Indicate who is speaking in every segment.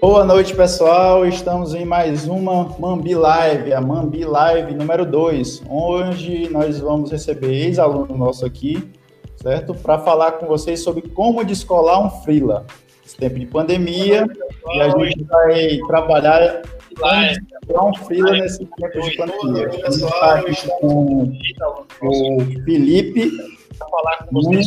Speaker 1: Boa noite, pessoal. Estamos em mais uma Mambi Live, a Mambi Live número 2. Hoje nós vamos receber ex-aluno nosso aqui, certo? Para falar com vocês sobre como descolar um freela. Esse tempo de pandemia, e a gente vai trabalhar como um freela nesse tempo de pandemia. A gente está aqui com o Felipe. falar com vocês.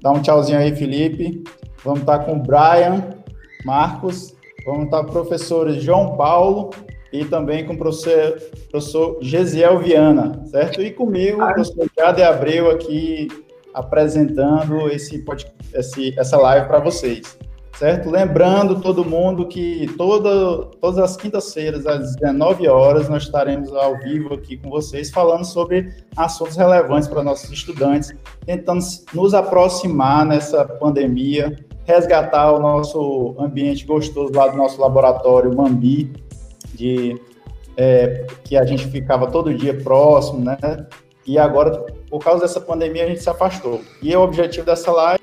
Speaker 1: Dá um tchauzinho aí, Felipe. Vamos estar com o Brian. Marcos, vamos estar com o professor João Paulo e também com o professor, professor Gesiel Viana, certo? E comigo, o professor Jade Abreu aqui apresentando esse, esse essa live para vocês, certo? Lembrando todo mundo que toda, todas as quintas-feiras, às 19 horas, nós estaremos ao vivo aqui com vocês, falando sobre assuntos relevantes para nossos estudantes, tentando nos aproximar nessa pandemia, resgatar o nosso ambiente gostoso lá do nosso laboratório Mambi, de, é, que a gente ficava todo dia próximo, né? E agora, por causa dessa pandemia, a gente se afastou. E o objetivo dessa live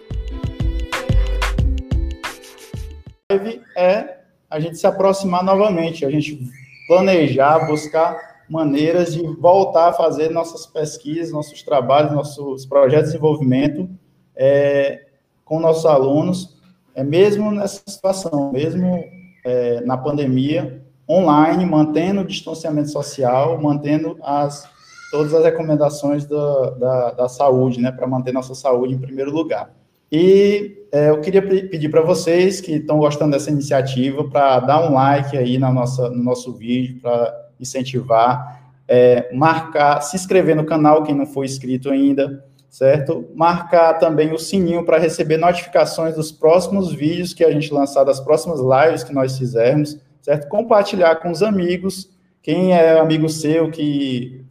Speaker 1: é a gente se aproximar novamente, a gente planejar, buscar maneiras de voltar a fazer nossas pesquisas, nossos trabalhos, nossos projetos de desenvolvimento é, com nossos alunos é mesmo nessa situação, mesmo é, na pandemia, online, mantendo o distanciamento social, mantendo as, todas as recomendações da, da, da saúde, né, para manter nossa saúde em primeiro lugar. E é, eu queria pedir para vocês que estão gostando dessa iniciativa para dar um like aí na nossa, no nosso vídeo, para incentivar, é, marcar, se inscrever no canal, quem não for inscrito ainda, certo? Marcar também o sininho para receber notificações dos próximos vídeos que a gente lançar, das próximas lives que nós fizermos, certo? Compartilhar com os amigos, quem é amigo seu que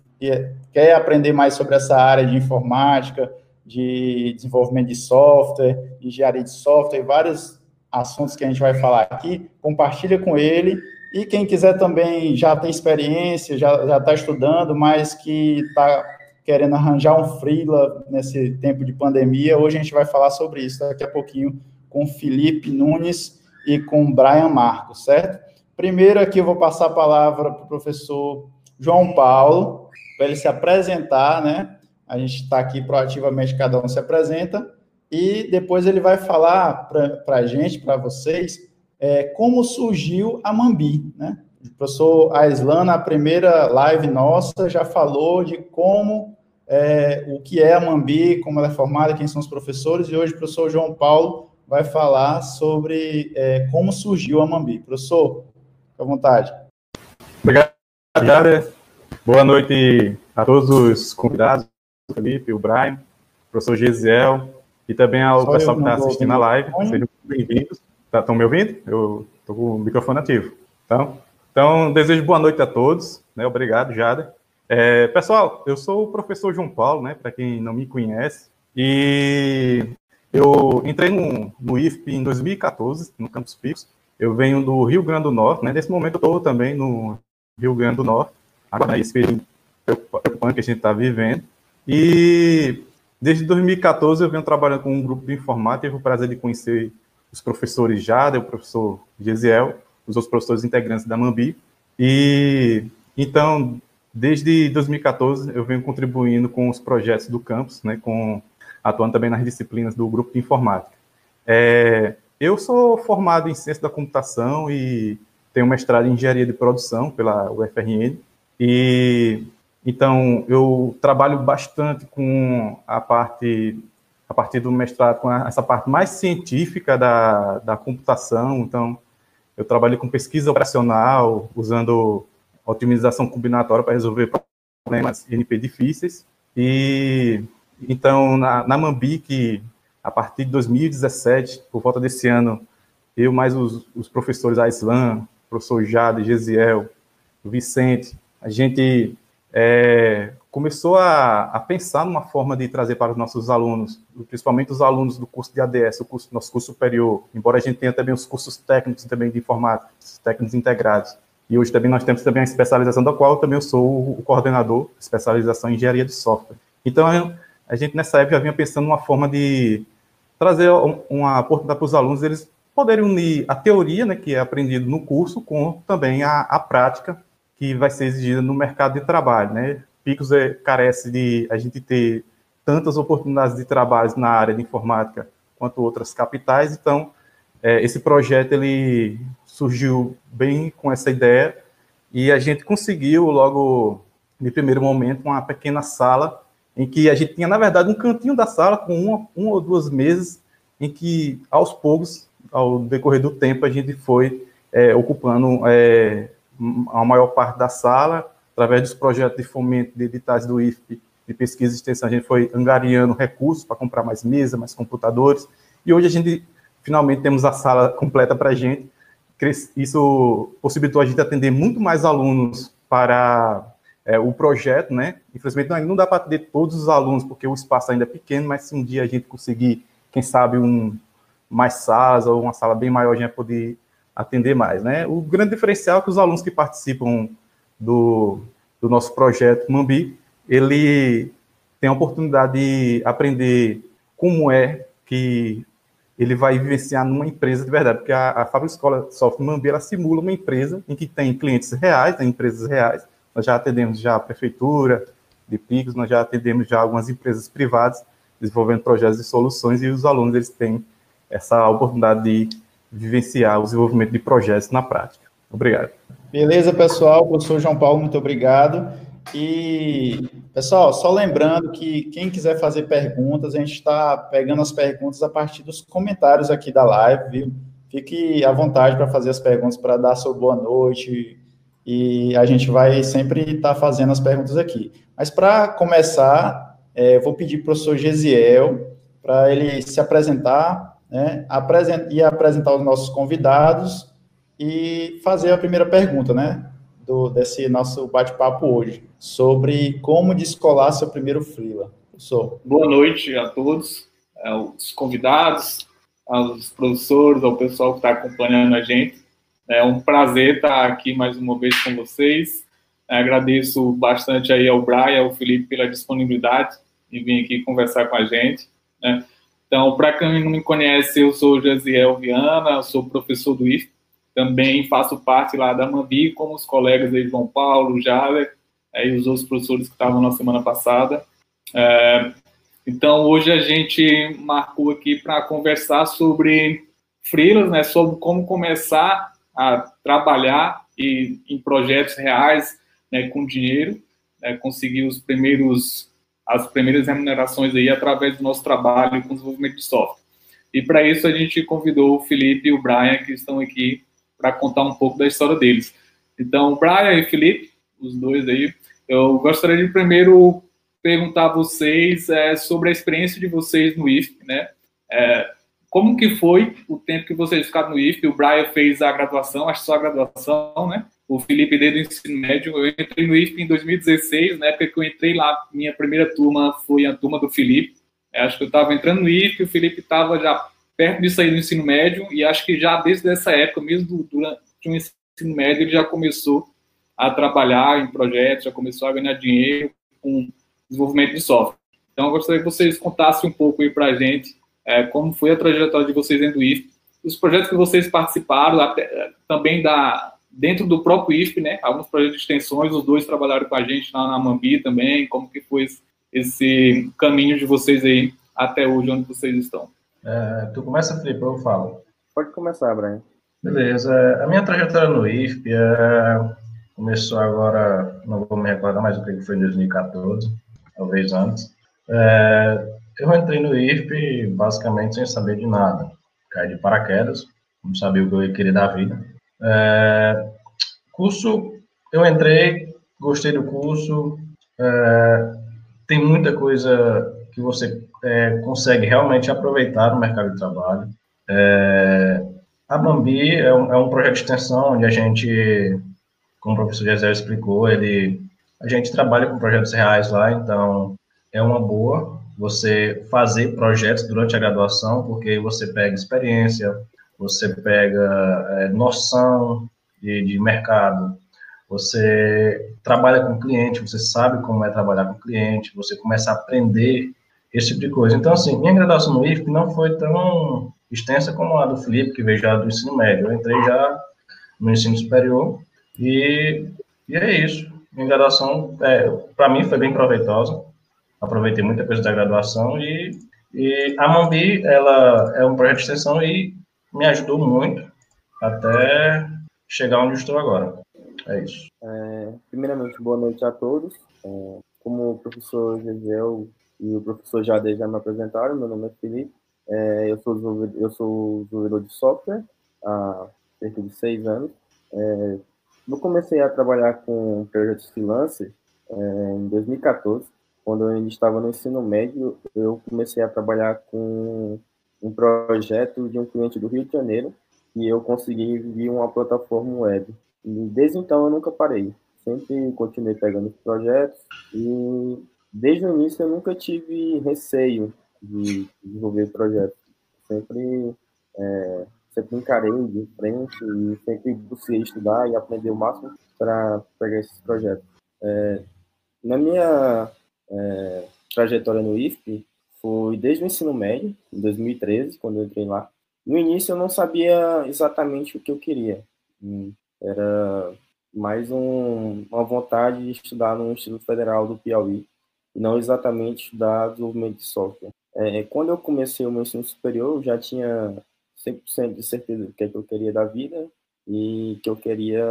Speaker 1: quer aprender mais sobre essa área de informática, de desenvolvimento de software, engenharia de software, vários assuntos que a gente vai falar aqui, compartilha com ele, e quem quiser também já tem experiência, já está estudando, mas que está querendo arranjar um freela nesse tempo de pandemia. Hoje a gente vai falar sobre isso daqui a pouquinho com Felipe Nunes e com Brian Marcos, certo? Primeiro aqui eu vou passar a palavra para o professor João Paulo, para ele se apresentar, né? A gente está aqui proativamente, cada um se apresenta, e depois ele vai falar para a gente, para vocês, é, como surgiu a Mambi, né? O professor Aislan, na primeira live nossa, já falou de como é, o que é a Mambi, como ela é formada, quem são os professores, e hoje o professor João Paulo vai falar sobre é, como surgiu a Mambi. Professor, fique à vontade.
Speaker 2: Obrigado. Boa noite a todos os convidados, o Felipe, o Brian, o professor Gisiel, e também ao Só pessoal que está assistindo a live. Sejam bem-vindos. Estão tá, me ouvindo? Eu estou com o microfone ativo. Então, então, desejo boa noite a todos. Né? Obrigado, Jader. É, pessoal, eu sou o professor João Paulo, né, para quem não me conhece, e eu entrei no, no IFP em 2014, no Campus Picos. Eu venho do Rio Grande do Norte, né? Nesse momento eu estou também no Rio Grande do Norte, agora esse período preocupante que a gente está vivendo. E desde 2014 eu venho trabalhando com um grupo de informática, tive o prazer de conhecer os professores Jada, o professor Gesiel, os outros professores integrantes da Mambi. E então, Desde 2014, eu venho contribuindo com os projetos do campus, né, com, atuando também nas disciplinas do grupo de informática. É, eu sou formado em ciência da computação e tenho mestrado em engenharia de produção pela UFRN. E então eu trabalho bastante com a parte a partir do mestrado com essa parte mais científica da, da computação. Então eu trabalho com pesquisa operacional usando otimização combinatória para resolver problemas NP difíceis. E então, na, na Mambi, que a partir de 2017, por volta desse ano, eu mais os, os professores Aislan, professor Jade, Gesiel, Vicente, a gente é, começou a, a, pensar numa forma de trazer para os nossos alunos, principalmente os alunos do curso de ADS, o curso, nosso curso superior, embora a gente tenha também os cursos técnicos também de informática, técnicos integrados. E hoje também nós temos também a especialização da qual eu também sou o coordenador, especialização em engenharia de software. Então, a gente nessa época já vinha pensando numa forma de trazer uma oportunidade para os alunos eles poderem unir a teoria, né, que é aprendido no curso, com também a, a prática que vai ser exigida no mercado de trabalho, né? Picos é, carece de a gente ter tantas oportunidades de trabalho na área de informática quanto outras capitais, então é, esse projeto ele surgiu bem com essa ideia e a gente conseguiu logo de primeiro momento uma pequena sala em que a gente tinha na verdade um cantinho da sala com uma, uma ou duas mesas em que aos poucos ao decorrer do tempo a gente foi é, ocupando é, a maior parte da sala através dos projetos de fomento de editais do IFP de pesquisa e extensão a gente foi angariando recursos para comprar mais mesas, mais computadores e hoje a gente finalmente temos a sala completa para a gente. Isso possibilitou a gente atender muito mais alunos para é, o projeto, né? Infelizmente não, não dá para atender todos os alunos, porque o espaço ainda é pequeno, mas se um dia a gente conseguir, quem sabe, um, mais salas ou uma sala bem maior, a gente vai poder atender mais, né? O grande diferencial é que os alunos que participam do, do nosso projeto Mambi, ele tem a oportunidade de aprender como é que ele vai vivenciar numa empresa de verdade, porque a, a Escola Software Mambi, ela simula uma empresa em que tem clientes reais, tem empresas reais, nós já atendemos já a prefeitura de Picos, nós já atendemos já algumas empresas privadas desenvolvendo projetos e soluções e os alunos eles têm essa oportunidade de vivenciar o desenvolvimento de projetos na prática. Obrigado.
Speaker 1: Beleza, pessoal. Professor João Paulo, muito obrigado. E, pessoal, só lembrando que quem quiser fazer perguntas, a gente está pegando as perguntas a partir dos comentários aqui da live, viu? Fique à vontade para fazer as perguntas, para dar sua boa noite, e a gente vai sempre estar tá fazendo as perguntas aqui. Mas para começar, é, vou pedir para o professor Gesiel para ele se apresentar, né, apresent e apresentar os nossos convidados e fazer a primeira pergunta, né? Do, desse nosso bate-papo hoje, sobre como descolar seu primeiro freela.
Speaker 3: Professor. Boa noite a todos, aos convidados, aos professores, ao pessoal que está acompanhando a gente. É um prazer estar aqui mais uma vez com vocês. Agradeço bastante aí ao Brian, ao Felipe pela disponibilidade de vir aqui conversar com a gente. Né? Então, para quem não me conhece, eu sou Josiel Viana, sou professor do IF, também faço parte lá da Mambi, como os colegas aí, João Paulo, Jaler, é, e os outros professores que estavam na semana passada. É, então, hoje a gente marcou aqui para conversar sobre freelas, né, sobre como começar a trabalhar e, em projetos reais né, com dinheiro, né, conseguir os primeiros, as primeiras remunerações aí através do nosso trabalho com desenvolvimento de software. E para isso a gente convidou o Felipe e o Brian, que estão aqui para contar um pouco da história deles. Então, Brian e Felipe, os dois aí, eu gostaria de primeiro perguntar a vocês é, sobre a experiência de vocês no IFP, né? É, como que foi o tempo que vocês ficaram no IFP? O Brian fez a graduação, acho que só a graduação, né? O Felipe desde o ensino médio. Eu entrei no IFP em 2016, na época que eu entrei lá, minha primeira turma foi a turma do Felipe. Eu acho que eu estava entrando no IFP, o Felipe estava já perto de sair do ensino médio, e acho que já desde essa época, mesmo durante o ensino médio, ele já começou a trabalhar em projetos, já começou a ganhar dinheiro com desenvolvimento de software. Então, eu gostaria que vocês contassem um pouco aí para a gente é, como foi a trajetória de vocês dentro do IFP, os projetos que vocês participaram, até, também da, dentro do próprio IFP, né, alguns projetos de extensões, os dois trabalharam com a gente lá na Mambi também, como que foi esse caminho de vocês aí até hoje, onde vocês estão.
Speaker 4: É, tu começa, Felipe, eu falo.
Speaker 5: Pode começar, Brian.
Speaker 4: Beleza. A minha trajetória no IFP é, começou agora, não vou me recordar, eu creio que foi em 2014, talvez antes. É, eu entrei no IFP basicamente sem saber de nada. Caí de paraquedas, não sabia o que eu ia querer da vida. É, curso, eu entrei, gostei do curso, é, tem muita coisa que você é, consegue realmente aproveitar no mercado de trabalho. É, a Bambi é um, é um, projeto de extensão onde a gente, como o professor José explicou, ele, a gente trabalha com projetos reais lá, então é uma boa você fazer projetos durante a graduação, porque você pega experiência, você pega é, noção de, de mercado, você trabalha com cliente, você sabe como é trabalhar com cliente, você começa a aprender esse tipo de coisa. Então, assim, minha graduação no IFP não foi tão extensa como a do Felipe, que veio já do ensino médio. Eu entrei já no ensino superior e, e é isso. Minha graduação, é, para mim, foi bem proveitosa. Aproveitei muita coisa da graduação e, e a Mambi, ela é um projeto de extensão e me ajudou muito até chegar onde estou agora. É isso.
Speaker 5: É, primeiramente, boa noite a todos. É, como o professor Gisel e o professor Jade já me apresentaram, meu nome é Felipe. É, eu, sou eu sou desenvolvedor de software há cerca de seis anos. É, eu comecei a trabalhar com projetos freelancer é, em 2014. Quando eu ainda estava no ensino médio, eu comecei a trabalhar com um projeto de um cliente do Rio de Janeiro e eu consegui vir uma plataforma web. E desde então eu nunca parei. Sempre continuei pegando projetos e desde o início eu nunca tive receio de desenvolver projetos. Sempre, é, sempre encarei de frente e sempre busquei estudar e aprender o máximo para pegar esses projetos. É, na minha é, trajetória no IFP, foi desde o ensino médio, em 2013, quando eu entrei lá. No início eu não sabia exatamente o que eu queria. Hum, era mais um, uma vontade de estudar no Instituto Federal do Piauí, não exatamente estudar desenvolvimento de software. É, quando eu comecei o meu ensino superior, eu já tinha 100% de certeza do que, é que eu queria da vida e que eu queria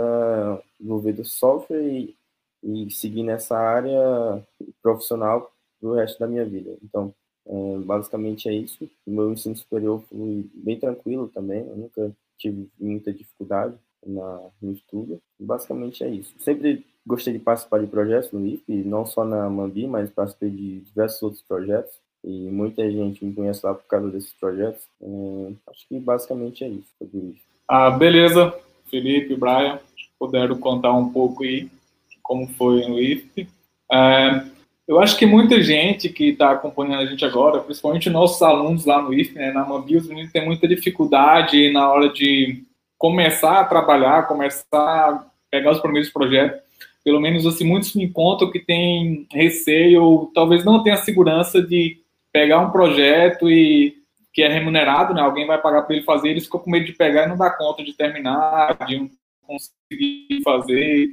Speaker 5: desenvolver do software e, e seguir nessa área profissional pro resto da minha vida. Então, é, basicamente é isso. O meu ensino superior foi bem tranquilo também, eu nunca tive muita dificuldade na, no estudo. Basicamente é isso. Sempre gostei de participar de projetos no IFE, não só na Mambi, mas participei de diversos outros projetos. E muita gente me conhece lá por causa desses projetos. É, acho que basicamente é isso. isso.
Speaker 3: Ah, beleza. Felipe, Brian, puderam contar um pouco aí como foi no IFE. É, eu acho que muita gente que está acompanhando a gente agora, principalmente nossos alunos lá no IFE, né, na Mambi, os meninos têm muita dificuldade na hora de começar a trabalhar, começar a pegar os primeiros projetos. Pelo menos assim, muitos me contam que tem receio, ou talvez não tenha segurança de pegar um projeto e que é remunerado, né? Alguém vai pagar para ele fazer, eles ficam com medo de pegar e não dar conta de terminar, de não conseguir fazer,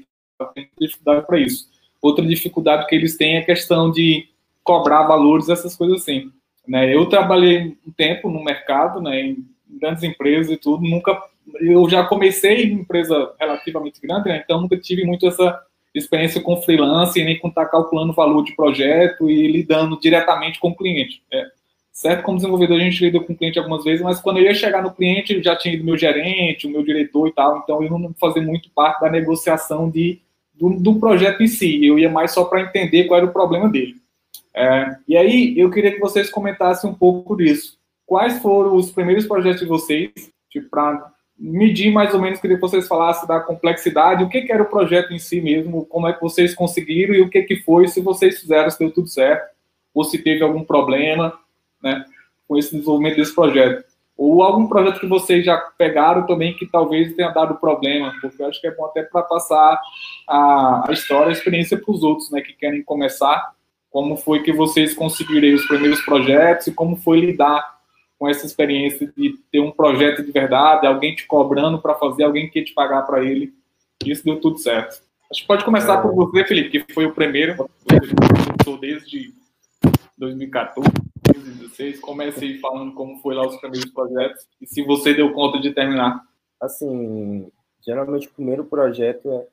Speaker 3: tem dificuldade para isso. Outra dificuldade que eles têm é a questão de cobrar valores, essas coisas assim. Né? Eu trabalhei um tempo no mercado, né, em grandes empresas e tudo, nunca eu já comecei em empresa relativamente grande, né, então nunca tive muito essa experiência com freelance, nem com estar tá calculando o valor de projeto e lidando diretamente com o cliente. É, certo, como desenvolvedor, a gente lida com o cliente algumas vezes, mas quando eu ia chegar no cliente, eu já tinha ido meu gerente, o meu diretor e tal, então eu não fazia muito parte da negociação de, do, do projeto em si, eu ia mais só para entender qual era o problema dele. É, e aí, eu queria que vocês comentassem um pouco disso. Quais foram os primeiros projetos de vocês, tipo, para medir mais ou menos, queria que vocês falassem da complexidade, o que, que, era o projeto em si mesmo, como é que vocês conseguiram e o que, que foi, se vocês fizeram, se deu tudo certo, ou se teve algum problema né, com esse desenvolvimento desse projeto. Ou algum projeto que vocês já pegaram também que talvez tenha dado problema, porque eu acho que é bom até para passar a, a, história, a experiência para os outros né, que querem começar, como foi que vocês conseguiram os primeiros projetos e como foi lidar com essa experiência de ter um projeto de verdade, alguém te cobrando para fazer, alguém que te pagar para ele. Isso deu tudo certo. Acho que pode começar é... por você, Felipe, que foi o primeiro. Desde 2014, 2016. Comece aí falando como foi lá os primeiros projetos e se você deu conta de terminar.
Speaker 5: Assim, geralmente o primeiro projeto é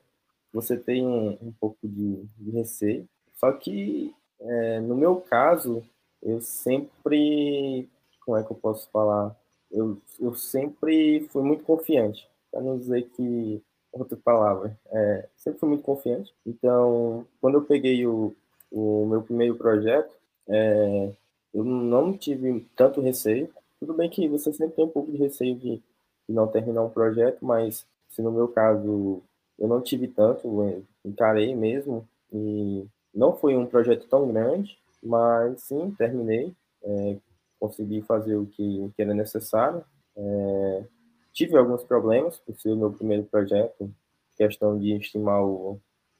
Speaker 5: você tem um, um pouco de, de, receio. Só que é, no meu caso, eu sempre como é que eu posso falar? Eu, eu sempre fui muito confiante, para não dizer que outra palavra, é, sempre fui muito confiante. Então, quando eu peguei o, o meu primeiro projeto, é, eu não tive tanto receio. Tudo bem que você sempre tem um pouco de receio de, de não terminar um projeto, mas se no meu caso eu não tive tanto, encarei mesmo e não foi um projeto tão grande, mas sim terminei. É, consegui fazer o que, o que era necessário. É, tive alguns problemas por ser o meu primeiro projeto, questão de estimar o,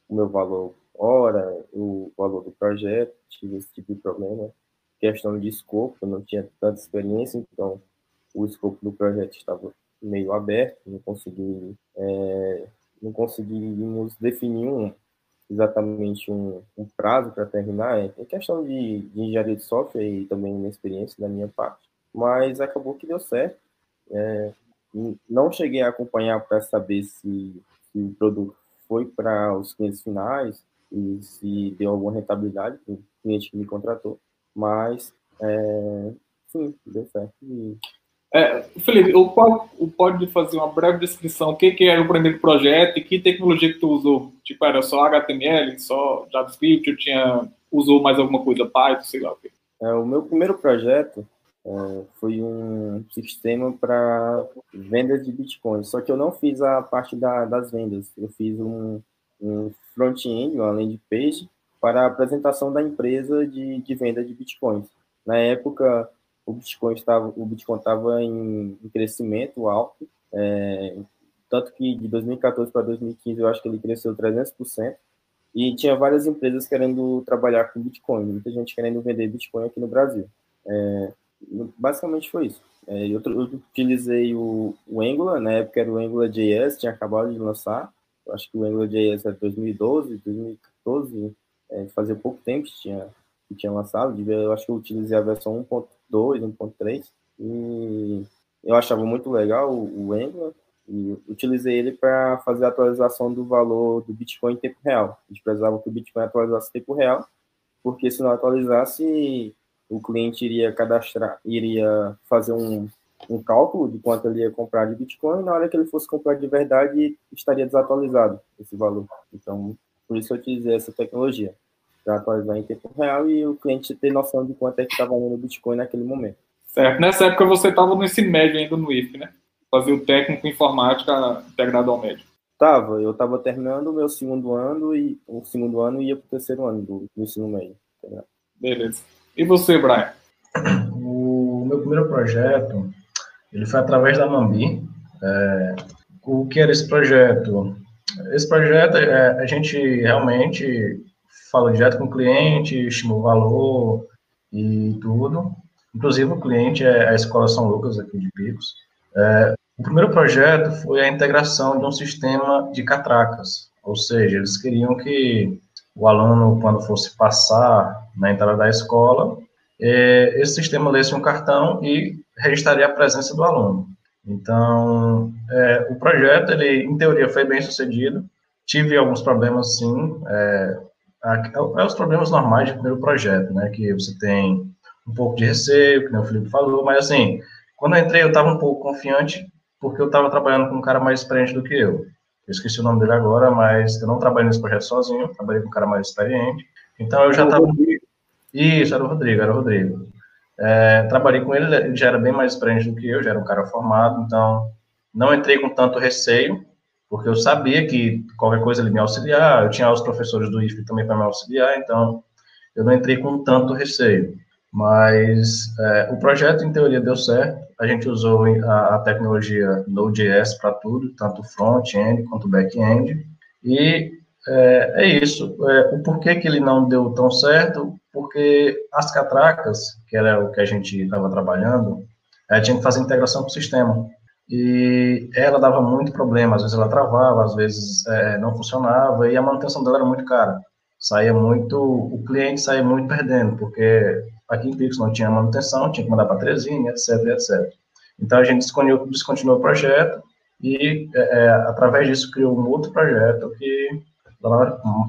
Speaker 5: o meu valor hora, o valor do projeto, tive esse tipo de problema. Questão de escopo, eu não tinha tanta experiência, então o escopo do projeto estava meio aberto, não consegui, é, não conseguimos definir um, exatamente um, um prazo para terminar, é, é questão de, de, engenharia de software e também minha experiência da minha parte, mas acabou que deu certo. É, não cheguei a acompanhar para saber se, se, o produto foi para os clientes finais e se deu alguma rentabilidade para o cliente que me contratou, mas é, sim, deu certo. E,
Speaker 3: é, Felipe, o pode fazer uma breve descrição, o que, que era o primeiro projeto e que tecnologia que tu usou? Tipo, era só HTML, só JavaScript, tinha, usou mais alguma coisa, Python, sei lá o quê?
Speaker 5: É, o meu primeiro projeto é, foi um sistema para vendas de Bitcoin, só que eu não fiz a parte da, das vendas, eu fiz um, um front-end, uma landing page, para a apresentação da empresa de, de venda de Bitcoins. Na época, o Bitcoin estava, o Bitcoin estava em, em crescimento alto, é, tanto que de 2014 para 2015 eu acho que ele cresceu 300%, e tinha várias empresas querendo trabalhar com Bitcoin, muita gente querendo vender Bitcoin aqui no Brasil. É, basicamente foi isso. É, eu, eu, utilizei o, o, Angular, na época era o AngularJS, tinha acabado de lançar, eu acho que o AngularJS era 2012, 2014, é, fazia pouco tempo que tinha, que tinha lançado, eu acho que eu utilizei a versão 1.1 1.2, 1.3, e eu achava muito legal o, Angular, e utilizei ele para fazer a atualização do valor do Bitcoin em tempo real. A gente precisava que o Bitcoin atualizasse em tempo real, porque se não atualizasse, o cliente iria cadastrar, iria fazer um, um cálculo de quanto ele ia comprar de Bitcoin, e na hora que ele fosse comprar de verdade, estaria desatualizado esse valor. Então, por isso eu utilizei essa tecnologia para atualizar em tempo real e o cliente ter noção de quanto é que estava valendo o Bitcoin naquele momento.
Speaker 3: Certo. Nessa época você estava no ensino médio ainda no IF, né? Fazia o técnico em informática integrado ao médio.
Speaker 5: Tava, eu estava terminando o meu segundo ano e o segundo ano ia para o terceiro ano do, do ensino médio. Tá
Speaker 3: Beleza. E você, Brian?
Speaker 4: O meu primeiro projeto, ele foi através da Mambi. É, o que era esse projeto? Esse projeto, é, a gente realmente fala direto com o cliente, estima o valor e tudo. Inclusive, o cliente é a Escola São Lucas, aqui de Picos. É, o primeiro projeto foi a integração de um sistema de catracas, ou seja, eles queriam que o aluno, quando fosse passar na entrada da escola, é, esse sistema lesse um cartão e registraria a presença do aluno. Então, é, o projeto, ele, em teoria, foi bem sucedido. Tive alguns problemas, sim. É, é os problemas normais de primeiro projeto, né? Que você tem um pouco de receio, que o Felipe falou, mas assim, quando eu entrei eu estava um pouco confiante, porque eu estava trabalhando com um cara mais experiente do que eu. Eu esqueci o nome dele agora, mas eu não trabalhei nesse projeto sozinho, trabalhei com um cara mais experiente. Então eu já estava. Isso, era o Rodrigo, era o Rodrigo. É, trabalhei com ele, ele já era bem mais experiente do que eu, já era um cara formado, então não entrei com tanto receio, porque eu sabia que qualquer coisa ele me auxiliar, eu tinha os professores do IFE também para me auxiliar, então eu não entrei com tanto receio. Mas é, o projeto, em teoria, deu certo. A gente usou a, a tecnologia Node.js para tudo, tanto front-end quanto back-end. E é, é isso. É, o porquê que ele não deu tão certo? Porque as catracas, que era o que a gente estava trabalhando, a tinha que fazer integração com o sistema e ela dava muito problema, às vezes ela travava, às vezes é, não funcionava, e a manutenção dela era muito cara. Saía muito, o cliente saía muito perdendo, porque aqui em Pix não tinha manutenção, tinha que mandar para Trezinha, etc, etc. Então a gente descontinuou, descontinuou o projeto e, é, é através disso, criou um outro projeto que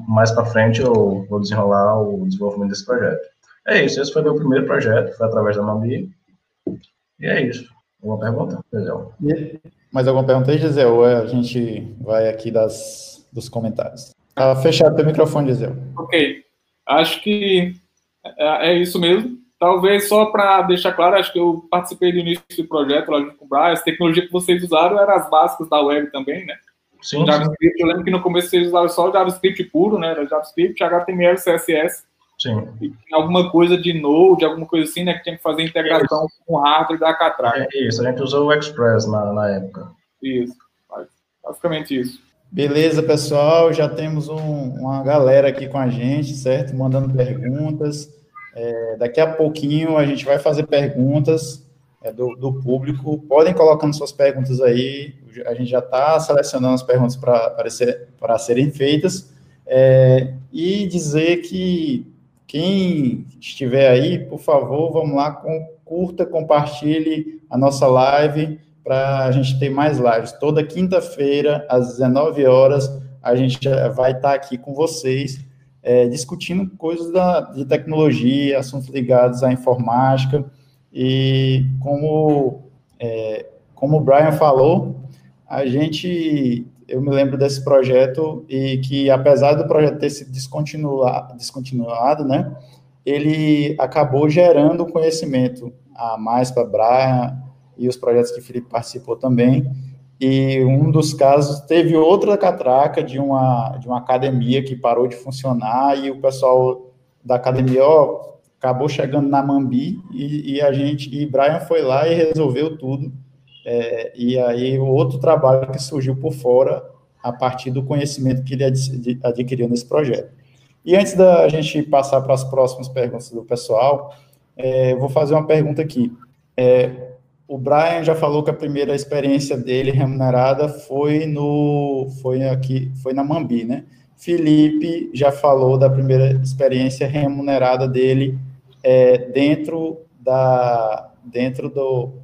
Speaker 4: mais para frente eu vou desenrolar o desenvolvimento desse projeto. É isso, esse foi meu primeiro projeto, foi através da Mambi, e é isso. Alguma pergunta, Gisel?
Speaker 1: Mais alguma pergunta aí, Gisel? Ou a gente vai aqui das, dos comentários? Tá fechado teu microfone, Gisel.
Speaker 3: Ok. Acho que é, é isso mesmo. Talvez só para deixar claro, acho que eu participei do início do projeto lá junto com o Brian. As tecnologias que vocês usaram eram as básicas da web também, né? Sim. JavaScript, eu lembro que no começo vocês usavam só o JavaScript puro, né? Era JavaScript, HTML, CSS.
Speaker 4: Sim.
Speaker 3: E alguma coisa de Node, alguma coisa assim, né? Que tinha que fazer integração isso. com o hardware da Catraca.
Speaker 4: É isso, a gente usou o Express na, na época.
Speaker 3: Isso, basicamente isso.
Speaker 1: Beleza, pessoal, já temos um, uma galera aqui com a gente, certo? Mandando perguntas. É, daqui a pouquinho a gente vai fazer perguntas. é, do, do, público. Podem colocando suas perguntas aí, a gente já está selecionando as perguntas para serem feitas. É, e dizer que quem estiver aí, por favor, vamos lá, com, curta, compartilhe a nossa live para a gente ter mais lives. Toda quinta-feira, às 19 horas, a gente vai estar aqui com vocês, é, discutindo coisas da, de tecnologia, assuntos ligados à informática, e como, é, como o Brian falou, a gente, eu me lembro desse projeto, e que apesar do projeto ter sido descontinuado, descontinuado né, ele acabou gerando conhecimento a mais para Brian, e os projetos que o Felipe participou também, e um dos casos teve outra catraca de uma, de uma academia que parou de funcionar e o pessoal da academia ó, acabou chegando na Mambi e, e, a gente e Brian foi lá e resolveu tudo. É, e aí o outro trabalho que surgiu por fora a partir do conhecimento que ele adquiriu nesse projeto. E antes da gente passar para as próximas perguntas do pessoal, é, vou fazer uma pergunta aqui. É, o Brian já falou que a primeira experiência dele remunerada foi no foi aqui foi na Mambi, né? Felipe já falou da primeira experiência remunerada dele é, dentro da dentro do,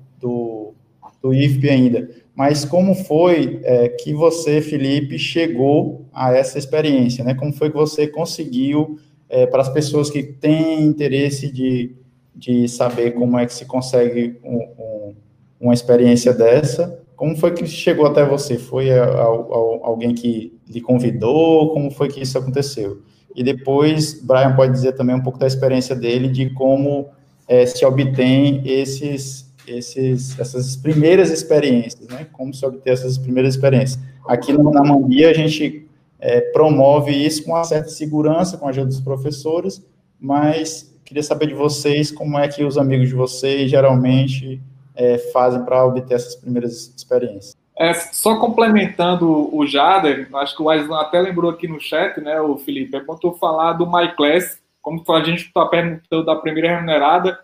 Speaker 1: do, IFP ainda. Mas como foi é, que você, Felipe, chegou a essa experiência, né? Como foi que você conseguiu é, para as pessoas que têm interesse de, de saber como é que se consegue um, um uma experiência dessa. Como foi que chegou até você? Foi a, a, a, alguém que lhe convidou? Como foi que isso aconteceu? E depois, Brian pode dizer também um pouco da experiência dele, de como é, se obtém esses, esses, essas primeiras experiências, né? Como se obter essas primeiras experiências. Aqui na Mambia, a gente é, promove isso com uma certa segurança, com a ajuda dos professores, mas queria saber de vocês como é que os amigos de vocês geralmente é, fazem para obter essas primeiras experiências.
Speaker 3: É, só complementando o Jader, acho que o Aislan até lembrou aqui no chat, né, o Felipe, é quando tu falar do MyClass, como a gente está perguntando da primeira remunerada,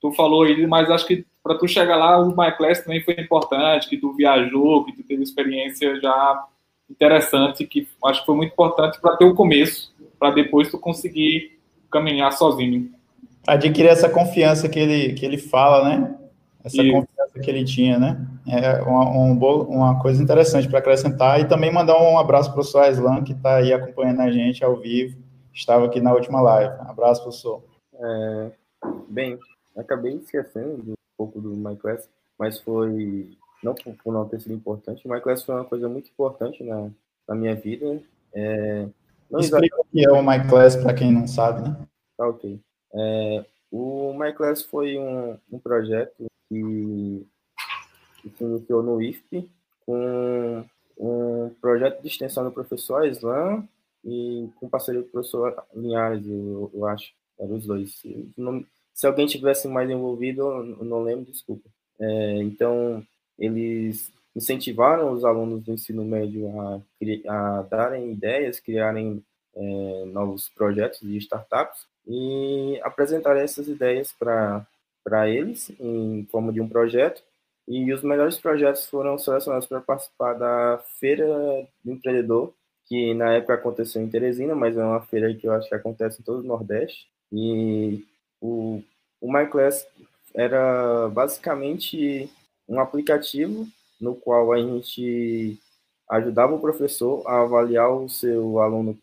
Speaker 3: tu falou aí, mas acho que para tu chegar lá, o MyClass também foi importante, que tu viajou, que tu teve experiência já interessante, que acho que foi muito importante para ter o começo, para depois tu conseguir caminhar sozinho.
Speaker 1: Adquirir essa confiança que ele, que ele fala, né? essa e... confiança que ele tinha, né? É uma, um, uma coisa interessante para acrescentar e também mandar um abraço para o professor Aislan, que está aí acompanhando a gente ao vivo, estava aqui na última live. Um abraço, professor.
Speaker 5: É, bem, acabei esquecendo pouco do MyClass, mas foi, não por, por, não ter sido importante, o MyClass foi uma coisa muito importante na, na minha vida. É,
Speaker 1: não Explica o que é o MyClass para quem não sabe, né?
Speaker 5: Tá, ok. É, o MyClass foi um, um projeto que, que se iniciou no IFP com um projeto de extensão do professor Islam e com parceria do professor Linhares, eu, eu acho, eram os dois. Se alguém tivesse mais envolvido, eu não lembro, desculpa. É, então, eles incentivaram os alunos do ensino médio a, a darem ideias, criarem é, novos projetos de startups e apresentarem essas ideias para eles em forma de um projeto e os melhores projetos foram selecionados para participar da feira do empreendedor que na época aconteceu em Teresina, mas é uma feira que eu acho que acontece em todo o Nordeste e o o MyClass era basicamente um aplicativo no qual a gente ajudava o professor a avaliar o seu aluno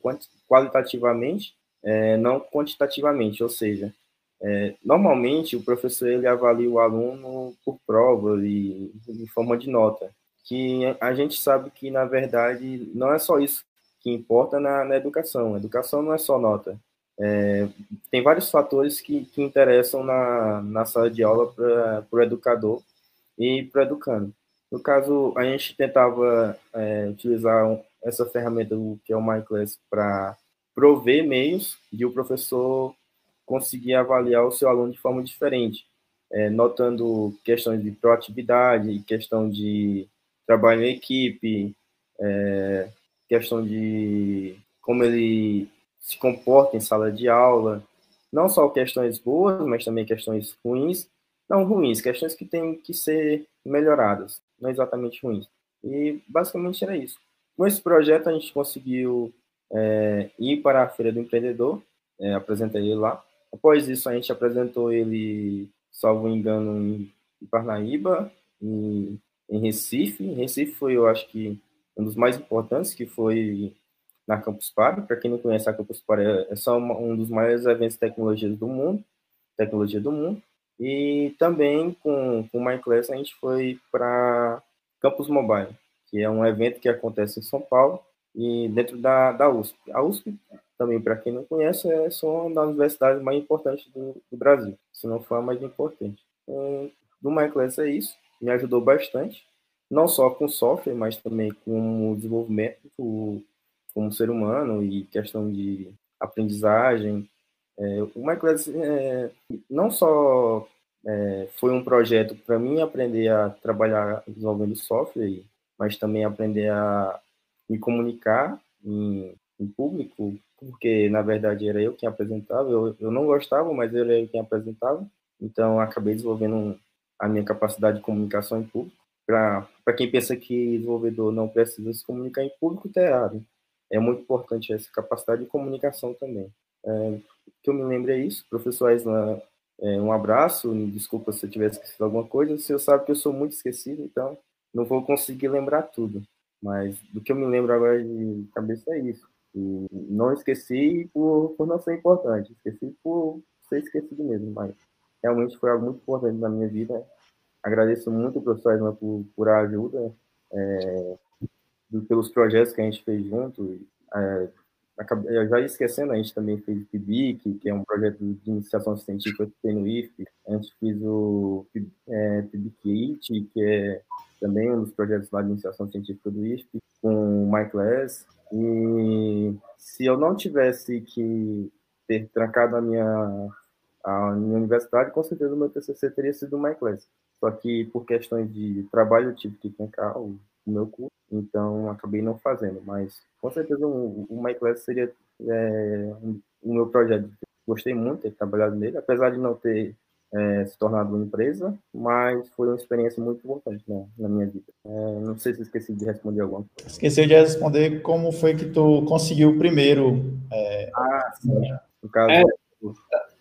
Speaker 5: qualitativamente, é, não quantitativamente, ou seja, é, normalmente, o professor ele avalia o aluno por prova e em forma de nota, que a gente sabe que, na verdade, não é só isso que importa na, na educação. Educação não é só nota. É, tem vários fatores que, que interessam na, na sala de aula para o educador e para o educando. No caso, a gente tentava é, utilizar essa ferramenta que é o MyClass para prover meios de o professor conseguir avaliar o seu aluno de forma diferente, é, notando questões de proatividade, questão de trabalho em equipe, é, questão de como ele se comporta em sala de aula, não só questões boas, mas também questões ruins, não ruins, questões que têm que ser melhoradas, não exatamente ruins. E basicamente era isso. Com esse projeto a gente conseguiu é, ir para a Feira do Empreendedor, é, apresentei ele lá. Após isso a gente apresentou ele, salvo engano, em, Parnaíba, em, em Recife. Em Recife foi, eu acho que, um dos mais importantes, que foi na Campus Party. Para quem não conhece, a Campus Party é, é só uma, um dos maiores eventos de tecnologia do mundo, tecnologia do mundo. E também com, com o MyClass a gente foi para Campus Mobile, que é um evento que acontece em São Paulo e dentro da, da USP. A USP, também, para quem não conhece, é só uma das universidades mais importantes do, do Brasil, se não for a mais importante. Então, do MyClass é isso, me ajudou bastante, não só com software, mas também com o desenvolvimento como ser humano e questão de aprendizagem. É, o MyClass é, não só é, foi um projeto para mim aprender a trabalhar desenvolvendo software, mas também aprender a me comunicar em, em público, porque na verdade era eu quem apresentava, eu, eu não gostava, mas era eu quem apresentava, então acabei desenvolvendo a minha capacidade de comunicação em público. Para quem pensa que desenvolvedor não precisa se comunicar em público, está errado. É muito importante essa capacidade de comunicação também. É, que eu me lembro é isso, professor Aislan, é, um abraço, desculpa se eu tivesse esquecido alguma coisa, o senhor sabe que eu sou muito esquecido, então não vou conseguir lembrar tudo. Mas do que eu me lembro agora de cabeça é isso. E não esqueci por, por não ser importante, esqueci por ser esquecido mesmo, mas realmente foi algo muito importante na minha vida. Agradeço muito ao professor Edman por, por a ajuda, é, pelos projetos que a gente fez junto. É, acabei, já esquecendo, a gente também fez o PIBIC, que é um projeto de iniciação científica que tem no IFE. A gente fez o é, PIBIC que é também um dos projetos lá de iniciação científica do ISP, com o Michael S. E se eu não tivesse que ter trancado a minha, a minha universidade, com certeza o meu TCC teria sido o Michael S. Só que por questões de trabalho eu tive que trancar o, o meu curso, então acabei não fazendo. Mas com certeza o, o Michael S seria é, o meu projeto. Gostei muito de ter trabalhado nele, apesar de não ter é, se tornado uma empresa, mas foi uma experiência muito importante né, na minha vida. É, não sei se esqueci de responder alguma coisa.
Speaker 1: Esqueceu de responder como foi que tu conseguiu o primeiro.
Speaker 5: É... Ah, sim.
Speaker 3: No caso.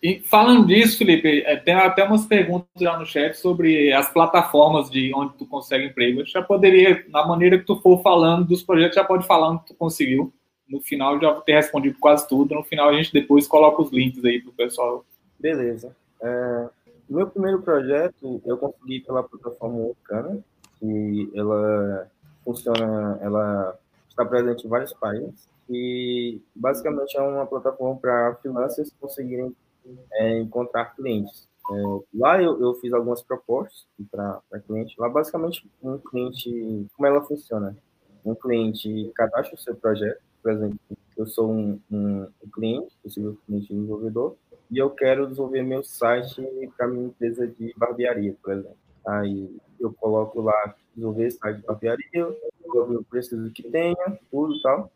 Speaker 3: E falando disso, Felipe, é, tem até umas perguntas já no chat sobre as plataformas de onde tu consegue emprego. Eu já poderia, na maneira que tu for falando dos projetos, já pode falar onde tu conseguiu. No final já ter respondido quase tudo. No final a gente depois coloca os links aí pro pessoal.
Speaker 5: Beleza. É, meu primeiro projeto eu consegui pela plataforma Orkana, que ela funciona, ela está presente em vários países e basicamente é uma plataforma para freelancers conseguirem é, encontrar clientes. É, lá eu, eu, fiz algumas propostas para cliente. Lá basicamente um cliente, como ela funciona? Um cliente cadastra o seu projeto, por exemplo, eu sou um, um, um cliente, possível cliente desenvolvedor, e eu quero desenvolver meu site para minha empresa de barbearia, por exemplo. Aí eu coloco lá, desenvolver site de barbearia, eu preciso que tenha, tudo e tal.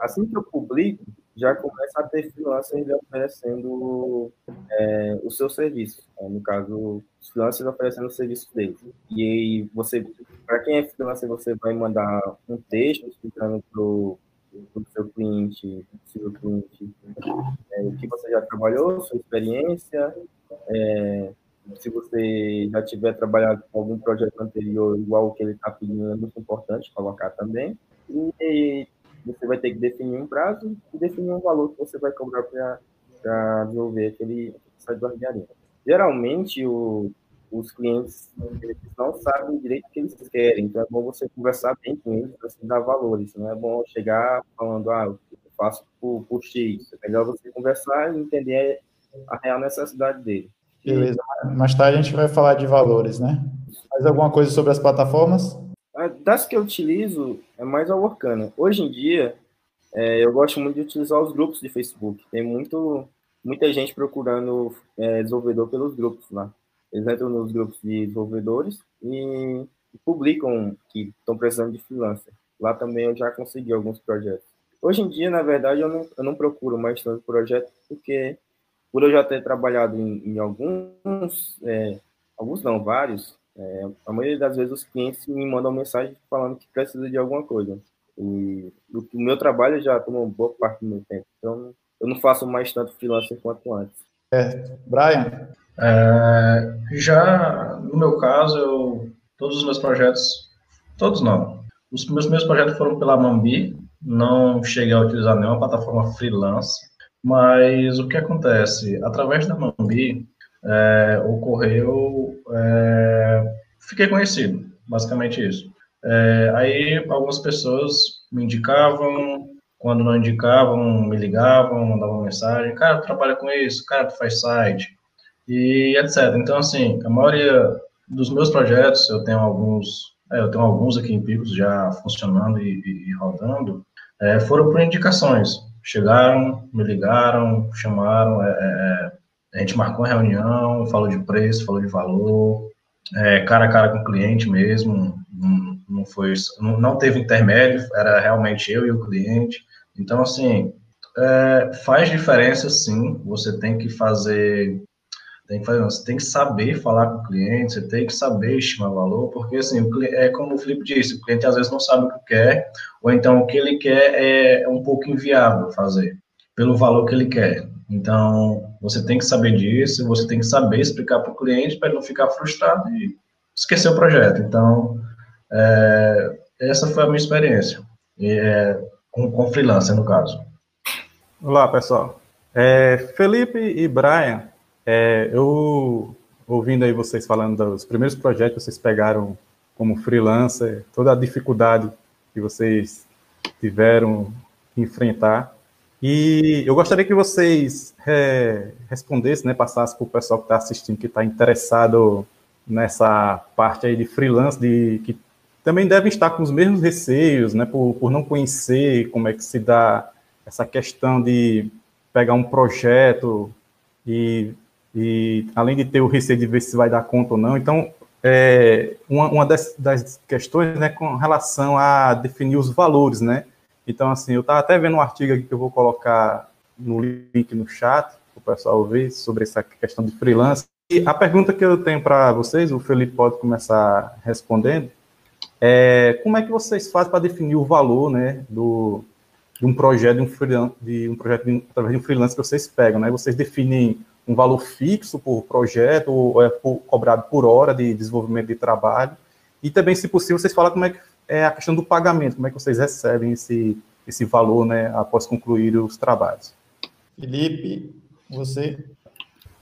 Speaker 5: Assim que eu publico, já começa a ter freelancers oferecendo é, o seu serviço. É, no caso, os freelancers oferecendo o serviço deles. E aí, você, para quem é freelancer, você vai mandar um texto explicando para do seu cliente, possível cliente, é, o que você já trabalhou, sua experiência, é, se você já tiver trabalhado com algum projeto anterior igual o que ele está pedindo, é muito importante colocar também. E você vai ter que definir um prazo e definir um valor que você vai cobrar para desenvolver aquele site de barbearia. Geralmente, o, os clientes não sabem direito o que eles querem, então é bom você conversar bem com eles para dar valores, não é bom chegar falando, ah, eu faço por, por X, é melhor você conversar e entender a real necessidade dele.
Speaker 1: Beleza, mais tarde a gente vai falar de valores, né? Mais alguma coisa sobre as plataformas?
Speaker 5: Das que eu utilizo, é mais a Workana. Hoje em dia, é, eu gosto muito de utilizar os grupos de Facebook. Tem muito, muita gente procurando é, desenvolvedor pelos grupos lá. Eles entram nos grupos de desenvolvedores e publicam que estão precisando de freelancer. Lá também eu já consegui alguns projetos. Hoje em dia, na verdade, eu não, eu não procuro mais tanto projeto, porque por eu já ter trabalhado em, em alguns, é, alguns não, vários, é, a maioria das vezes os clientes me mandam mensagem falando que precisa de alguma coisa. E o, o meu trabalho já tomou boa parte do meu tempo. Então, eu não faço mais tanto freelancer quanto antes.
Speaker 1: Certo. Brian?
Speaker 4: É, já no meu caso, eu, todos os meus projetos, todos não. Os meus, meus projetos foram pela Mambi, não cheguei a utilizar nenhuma plataforma freelance, mas o que acontece? Através da Mambi, é, ocorreu. É, fiquei conhecido, basicamente isso. É, aí algumas pessoas me indicavam, quando não indicavam, me ligavam, mandavam mensagem: cara, tu trabalha com isso, cara, tu faz site, e etc. Então, assim, a maioria dos meus projetos, eu tenho alguns, é, eu tenho alguns aqui em Picos já funcionando e, e, e rodando, é, foram por indicações. Chegaram, me ligaram, chamaram, é, é a gente marcou uma reunião, falou de preço, falou de valor, é, cara a cara com o cliente mesmo, não, não foi, não, não, teve intermédio, era realmente eu e o cliente. Então, assim, é, faz diferença sim, você tem que fazer, tem que fazer, você tem que saber falar com o cliente, você tem que saber estimar valor, porque assim, é como o Felipe disse, o cliente às vezes não sabe o que quer, ou então o que ele quer é um pouco inviável fazer, pelo valor que ele quer. Então, você tem que saber disso, você tem que saber explicar para o cliente para ele não ficar frustrado e esquecer o projeto. Então, é, essa foi a minha experiência, é, com, com freelancer, no caso.
Speaker 2: Olá, pessoal. É, Felipe e Brian, é, eu ouvindo aí vocês falando dos primeiros projetos que vocês pegaram como freelancer, toda a dificuldade que vocês tiveram que enfrentar. E eu gostaria que vocês é, respondessem, né, passassem para o pessoal que está assistindo, que está interessado nessa parte aí de freelance, de, que também devem estar com os mesmos receios, né, por, por não conhecer como é que se dá essa questão de pegar um projeto e, e além de ter o receio de ver se vai dar conta ou não. Então, é, uma, uma das, das questões, né, com relação a definir os valores, né, então, assim, eu estava até vendo um artigo aqui que eu vou colocar no link no chat, para o pessoal ver sobre essa questão de freelance. E a pergunta que eu tenho para vocês, o Felipe pode começar respondendo, é como é que vocês fazem para definir o valor né, do, de um projeto, de um, de um projeto de, através de um freelance que vocês pegam, né? Vocês definem um valor fixo por projeto ou é por, cobrado por hora de desenvolvimento de trabalho? E também, se possível, vocês falam como é que é a questão do pagamento, como é que vocês recebem esse, esse valor né, após concluir os trabalhos.
Speaker 1: Felipe, você.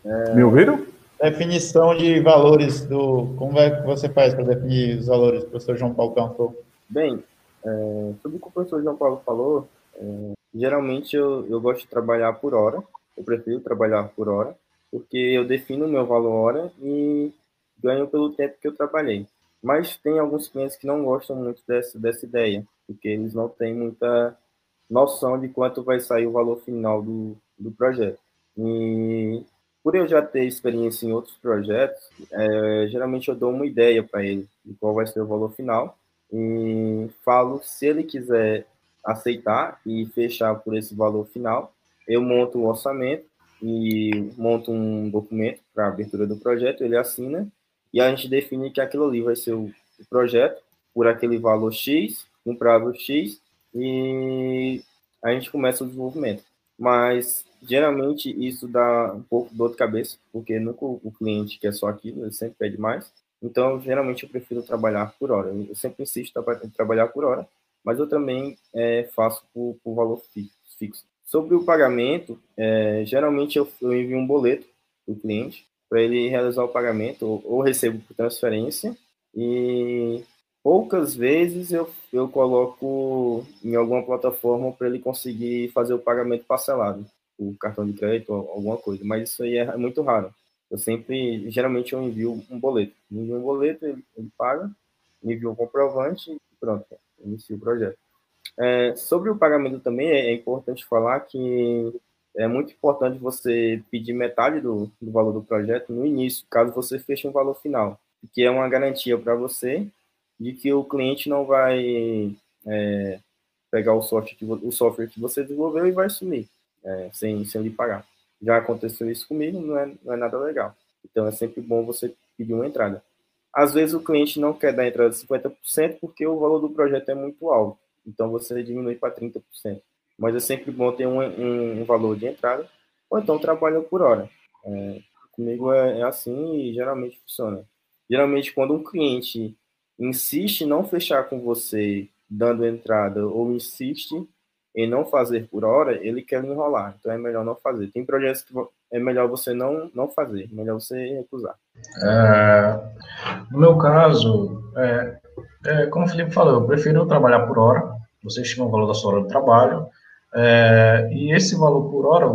Speaker 2: É, Me ouviram?
Speaker 1: Definição de valores do. Como é que você faz para definir os valores que o professor João Paulo perguntou?
Speaker 5: Bem, é, sobre o que o professor João Paulo falou, é, geralmente eu, eu gosto de trabalhar por hora, eu prefiro trabalhar por hora, porque eu defino o meu valor hora e ganho pelo tempo que eu trabalhei. Mas tem alguns clientes que não gostam muito dessa, dessa ideia, porque eles não têm muita noção de quanto vai sair o valor final do, do projeto. E por eu já ter experiência em outros projetos, é, geralmente eu dou uma ideia para ele de qual vai ser o valor final e falo se ele quiser aceitar e fechar por esse valor final, eu monto o orçamento e monto um documento para abertura do projeto, ele assina e a gente define que aquilo ali vai ser o, projeto por aquele valor X, um prazo X, e a gente começa o desenvolvimento. Mas geralmente isso dá um pouco dor de cabeça, porque nunca o cliente quer só aquilo, ele sempre pede mais. Então, geralmente eu prefiro trabalhar por hora. Eu sempre insisto em trabalhar por hora, mas eu também é, faço por, por, valor fixo. Sobre o pagamento, é, geralmente eu, eu envio um boleto para o cliente para ele realizar o pagamento, ou, ou recebo por transferência, e poucas vezes eu, eu coloco em alguma plataforma para ele conseguir fazer o pagamento parcelado, o cartão de crédito alguma coisa, mas isso aí é muito raro. Eu sempre, geralmente eu envio um boleto. Envio um boleto, ele, ele paga, envio um comprovante e pronto, inicio o projeto. É, sobre o pagamento também, é, é importante falar que é muito importante você pedir metade do, do valor do projeto no início, caso você feche um valor final, que é uma garantia para você de que o cliente não vai é, pegar o software, que, o software que você desenvolveu e vai sumir é, sem, sem lhe pagar. Já aconteceu isso comigo, não é, não é nada legal. Então é sempre bom você pedir uma entrada. Às vezes o cliente não quer dar entrada de 50% porque o valor do projeto é muito alto. Então você diminui para 30%. Mas é sempre bom ter um, um, um valor de entrada, ou então trabalha por hora. É, comigo é, é, assim e geralmente funciona. Geralmente, quando um cliente insiste em não fechar com você dando entrada ou insiste em não fazer por hora, ele quer enrolar. Então é melhor não fazer. Tem projetos que é melhor você não, não fazer, é melhor você recusar.
Speaker 4: É, no meu caso, é, é, como o Felipe falou, eu prefiro trabalhar por hora. Você estima o valor da sua hora de trabalho. É, e esse valor por hora,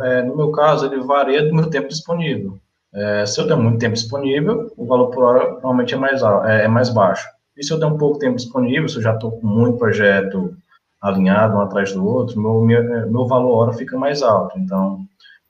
Speaker 4: é, no meu caso, ele varia do meu tempo disponível. É, se eu tenho muito tempo disponível, o valor por hora normalmente é mais, é, é mais baixo. E se eu tenho pouco tempo disponível, se eu já estou com muito projeto alinhado um atrás do outro, meu, meu, meu valor hora fica mais alto. Então,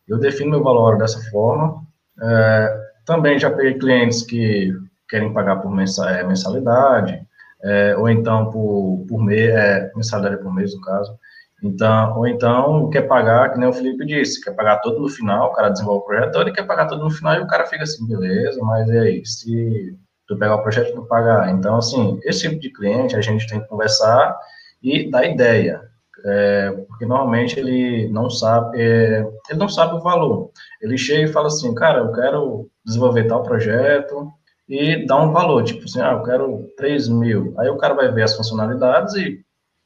Speaker 4: eu defino meu valor hora dessa forma. É, também já peguei clientes que querem pagar por é, mensalidade, é, ou então por, por mês, é, mensalidade por mês, no caso. Então, ou então quer pagar, que nem o Felipe disse, quer pagar todo no final, o cara desenvolve o projeto, ele quer pagar todo no final e o cara fica assim, beleza, mas e aí, se tu pegar o projeto e não pagar? Então, assim, esse tipo de cliente a gente tem que conversar e dar ideia, é, porque normalmente ele não sabe, é, ele não sabe o valor. Ele chega e fala assim, cara, eu quero desenvolver tal projeto e dá um valor, tipo assim, ah, eu quero 3 mil. Aí o cara vai ver as funcionalidades e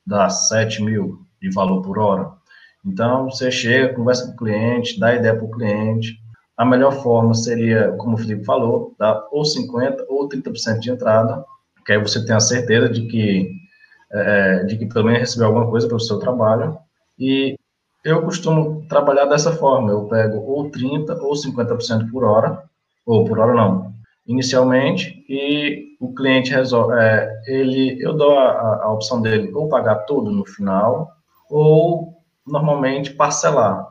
Speaker 4: dá 7 mil de valor por hora. Então, você chega, conversa com o cliente, dá ideia para o cliente. A melhor forma seria, como o Felipe falou, dar ou 50% ou 30% de entrada, que aí você tem a certeza de que, é, de que pelo menos recebeu alguma coisa pelo seu trabalho. E eu costumo trabalhar dessa forma, eu pego ou 30% ou 50% por hora, ou por hora não, inicialmente, e o cliente resolve, é, ele, eu dou a, a opção dele ou pagar tudo no final, ou normalmente parcelar.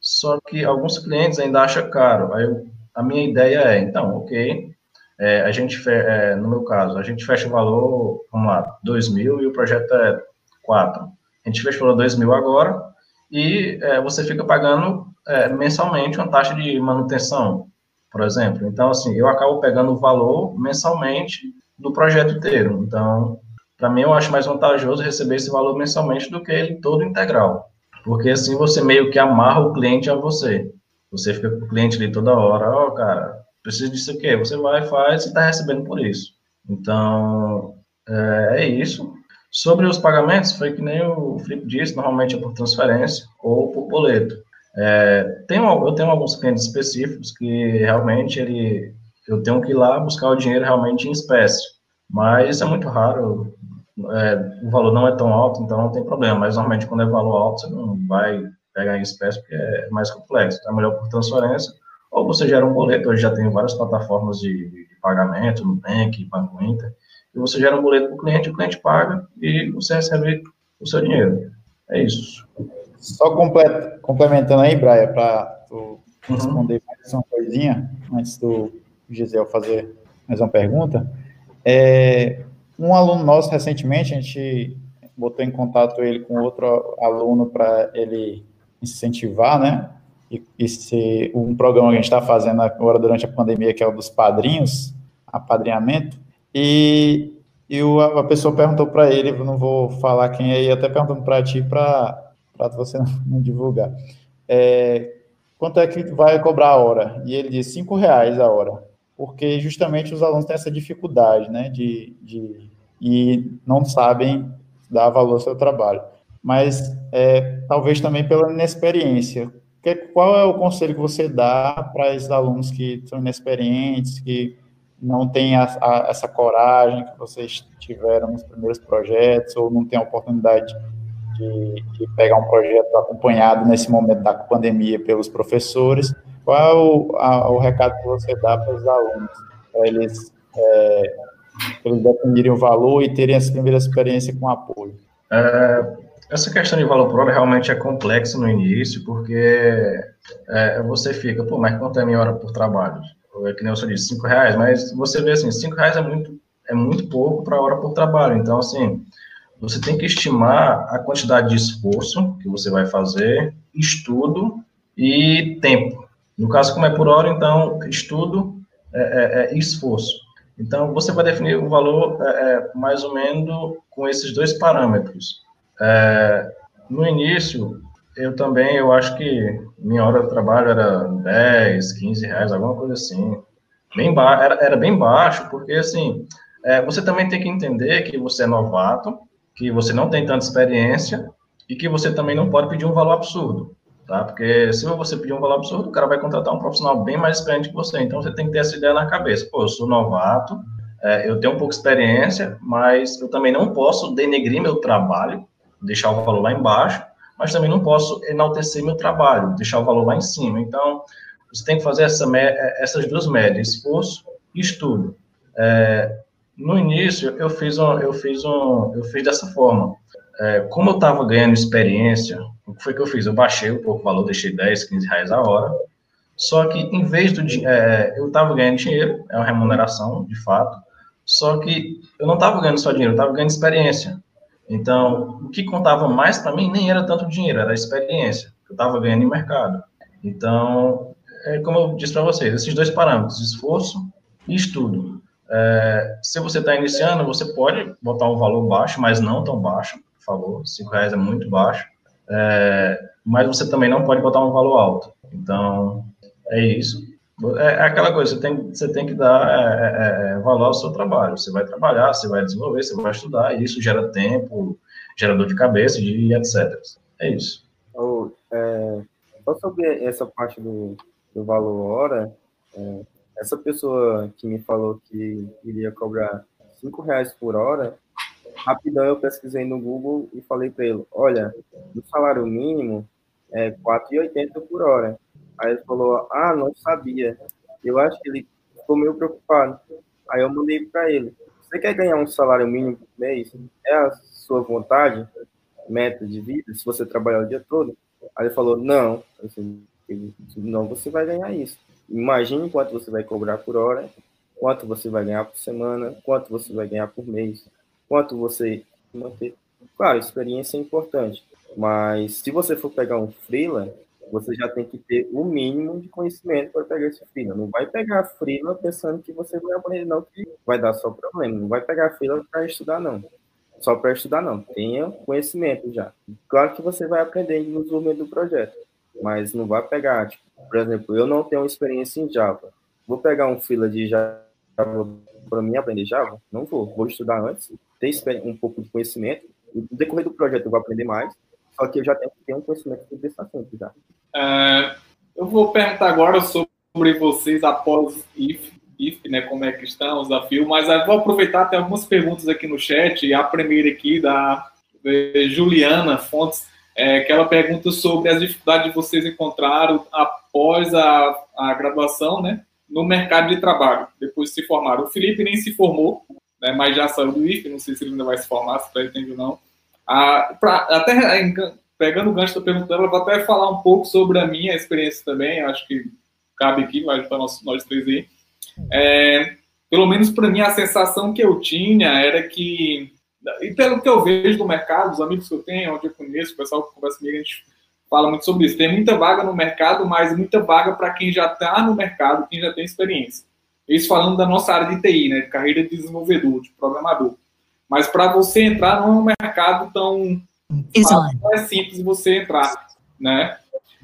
Speaker 4: Só que alguns clientes ainda acham caro. Aí eu, a minha ideia é, então, ok, é, a gente, é, no meu caso, a gente fecha o valor, vamos lá, 2 mil e o projeto é 4. A gente fecha o valor 2 mil agora e é, você fica pagando é, mensalmente uma taxa de manutenção, por exemplo. Então, assim, eu acabo pegando o valor mensalmente do projeto inteiro. Então, para mim, eu acho mais vantajoso receber esse valor mensalmente do que ele todo integral. Porque assim você meio que amarra o cliente a você. Você fica com o cliente ali toda hora, ó, oh, cara, preciso disso aqui. Você vai, faz e está recebendo por isso. Então, é, é, isso. Sobre os pagamentos, foi que nem o Felipe disse, normalmente é por transferência ou por boleto. É, tenho, eu tenho alguns clientes específicos que realmente ele, eu tenho que ir lá buscar o dinheiro realmente em espécie. Mas isso é muito raro é, o valor não é tão alto, então não tem problema. Mas normalmente quando é valor alto, você não vai pegar em espécie porque é mais complexo. Então é melhor por transferência. Ou você gera um boleto, hoje já tem várias plataformas de, de pagamento, Nubank, Banco Inter, e você gera um boleto para o cliente, o cliente paga e você recebe o seu dinheiro. É isso.
Speaker 1: Só complementando aí, Braia, para tu uhum. responder mais uma coisinha, antes do Gisele fazer mais uma pergunta. É, um aluno nosso, recentemente, a gente botou em contato ele com outro aluno para ele incentivar, né? E, e um programa que a gente está fazendo agora durante a pandemia, que é o dos padrinhos, apadrinhamento, e, e o, a pessoa perguntou para ele, não vou falar quem é, e até perguntando para ti, para você não, não divulgar. É, quanto é que vai cobrar a hora? E ele disse cinco reais a hora porque justamente os alunos têm essa dificuldade, né, de, de e não sabem dar valor ao seu trabalho. Mas é, talvez também pela inexperiência. Que, qual é o conselho que você dá para esses alunos que são inexperientes, que não têm a, a, essa coragem que vocês tiveram nos primeiros projetos, ou não têm a oportunidade de, de pegar um projeto acompanhado nesse momento da pandemia pelos professores? Qual o, a, o recado que você dá para os alunos, para eles, é, eles definirem o valor e terem essa primeira experiência com apoio?
Speaker 4: É, essa questão de valor hora realmente é complexa no início, porque é, você fica, pô, mas quanto é a minha hora por trabalho? É que nem você disse, cinco reais, mas você vê assim, cinco reais é muito, é muito pouco para a hora por trabalho, então assim, você tem que estimar a quantidade de esforço que você vai fazer, estudo e tempo. No caso, como é por hora, então, estudo é, é, é esforço. Então, você vai definir o valor é, é, mais ou menos com esses dois parâmetros. É, no início, eu também, eu acho que minha hora de trabalho era 10, 15 reais, alguma coisa assim. Bem ba era, era bem baixo, porque, assim, você também tem que entender que você é novato, que você não tem tanta experiência e que você também não pode pedir um valor absurdo tá? Porque se você pedir um valor absurdo, o cara vai contratar um profissional bem mais experiente que você. Então, você tem que ter essa ideia na cabeça. Pô, eu sou novato, é, eu tenho um pouco de experiência, mas eu também não posso denegrir meu trabalho, deixar o valor lá embaixo, mas também não posso enaltecer meu trabalho, deixar o valor lá em cima. Então, você tem que fazer essa, é, essas duas médias, esforço e estudo. É, no início, eu fiz, um, eu, fiz um, eu fiz dessa forma. É, como eu estava ganhando experiência, o que foi que eu fiz? Eu baixei um pouco o valor, deixei 10, 15 reais a hora. Só que, em vez do é, eu estava ganhando dinheiro, é uma remuneração, de fato. Só que eu não estava ganhando só dinheiro, eu estava ganhando experiência. Então, o que contava mais para mim nem era tanto dinheiro, era a experiência que eu estava ganhando em mercado. Então, é como eu disse para vocês, esses dois parâmetros, esforço e estudo. É, se você está iniciando, você pode botar um valor baixo, mas não tão baixo, por favor. Cinco reais é muito baixo é, mas você também não pode botar um valor alto. Então, é isso. É, é aquela coisa, você tem, você tem que dar é, é, é, valor ao seu trabalho. Você vai trabalhar, você vai desenvolver, você vai estudar, e isso gera tempo, gera dor de cabeça e etc. É isso.
Speaker 5: Oh, só sobre essa parte do, do valor hora, essa pessoa que me falou que iria cobrar cinco reais por hora, rapidão eu pesquisei no Google e falei para ele, olha, o salário mínimo é 4,80 por hora. Aí ele falou, ah, não sabia. Eu acho que ele ficou meio preocupado. Aí eu mandei para ele, você quer ganhar um salário mínimo por mês? É a sua vontade, meta de vida, se você trabalhar o dia todo? Aí ele falou, não. Assim, não, você vai ganhar isso. Imagine quanto você vai cobrar por hora, quanto você vai ganhar por semana, quanto você vai ganhar por mês quanto você manter. Claro, experiência é importante, mas se você for pegar um freela, você já tem que ter o mínimo de conhecimento para pegar esse freela. Não vai pegar freela pensando que você vai aprender, não, que vai dar só problema. Não vai pegar freela para estudar, não. Só para estudar, não. Tenha conhecimento já. Claro que você vai aprender no desenvolvimento do projeto, mas não vai pegar, tipo, por exemplo, eu não tenho experiência em Java. Vou pegar um freela de Java para mim aprender Java? Não vou. Vou estudar antes, ter um pouco de conhecimento. No decorrer do projeto eu vou aprender mais, só que eu já tenho que ter um conhecimento sobre esse assunto já.
Speaker 3: É, eu vou perguntar agora sobre vocês após IF, IF, né, como é que estão, o desafio, mas vou aproveitar, tem algumas perguntas aqui no chat, a primeira aqui da Juliana Fontes, é, que ela pergunta sobre as dificuldades que vocês encontraram após a, a graduação, né, no mercado de trabalho, depois de se formaram. O Felipe nem se formou, né, mas já saiu do IFE, não sei se ele ainda vai se formar, se pretende ou não. Ah, pra, até pegando o gancho da pergunta dela, vou até falar um pouco sobre a minha experiência também, acho que cabe aqui, mas para nós, nós três aí. É, pelo menos para mim, a sensação que eu tinha era que, e pelo que eu vejo no mercado, os amigos que eu tenho, onde eu conheço, o pessoal que conversa comigo, a gente fala muito sobre isso. Tem muita vaga no mercado, mas muita vaga para quem já está no mercado, quem já tem experiência. Isso falando da nossa área de TI, né, de carreira de desenvolvedor, de programador. Mas para você entrar não é um mercado tão fácil, é simples você entrar, né?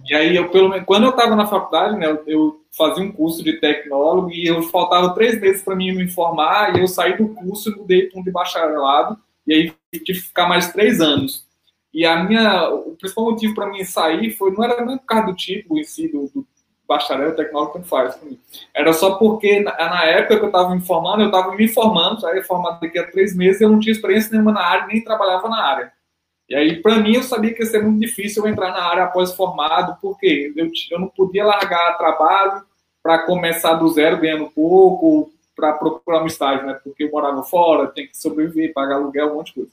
Speaker 3: E aí eu pelo menos quando eu estava na faculdade, né, eu, eu, fazia um curso de tecnólogo e eu faltava três meses para mim me informar e eu saí do curso e mudei para um de bacharelado e aí tive que ficar mais três anos. E a minha, o principal motivo para mim sair foi não era nem por causa do tipo em si do, do bacharel tecnólogo tanto faz. Era só porque na, na época que eu estava me formando, eu estava me formando, já formado daqui a três meses, eu não tinha experiência nenhuma na área, nem trabalhava na área. E aí, para mim, eu sabia que ia ser muito difícil eu entrar na área após formado, porque eu, eu não podia largar trabalho para começar do zero ganhando pouco, para procurar um estágio, né? Porque eu morava fora, tem que sobreviver, pagar aluguel, um monte de coisa.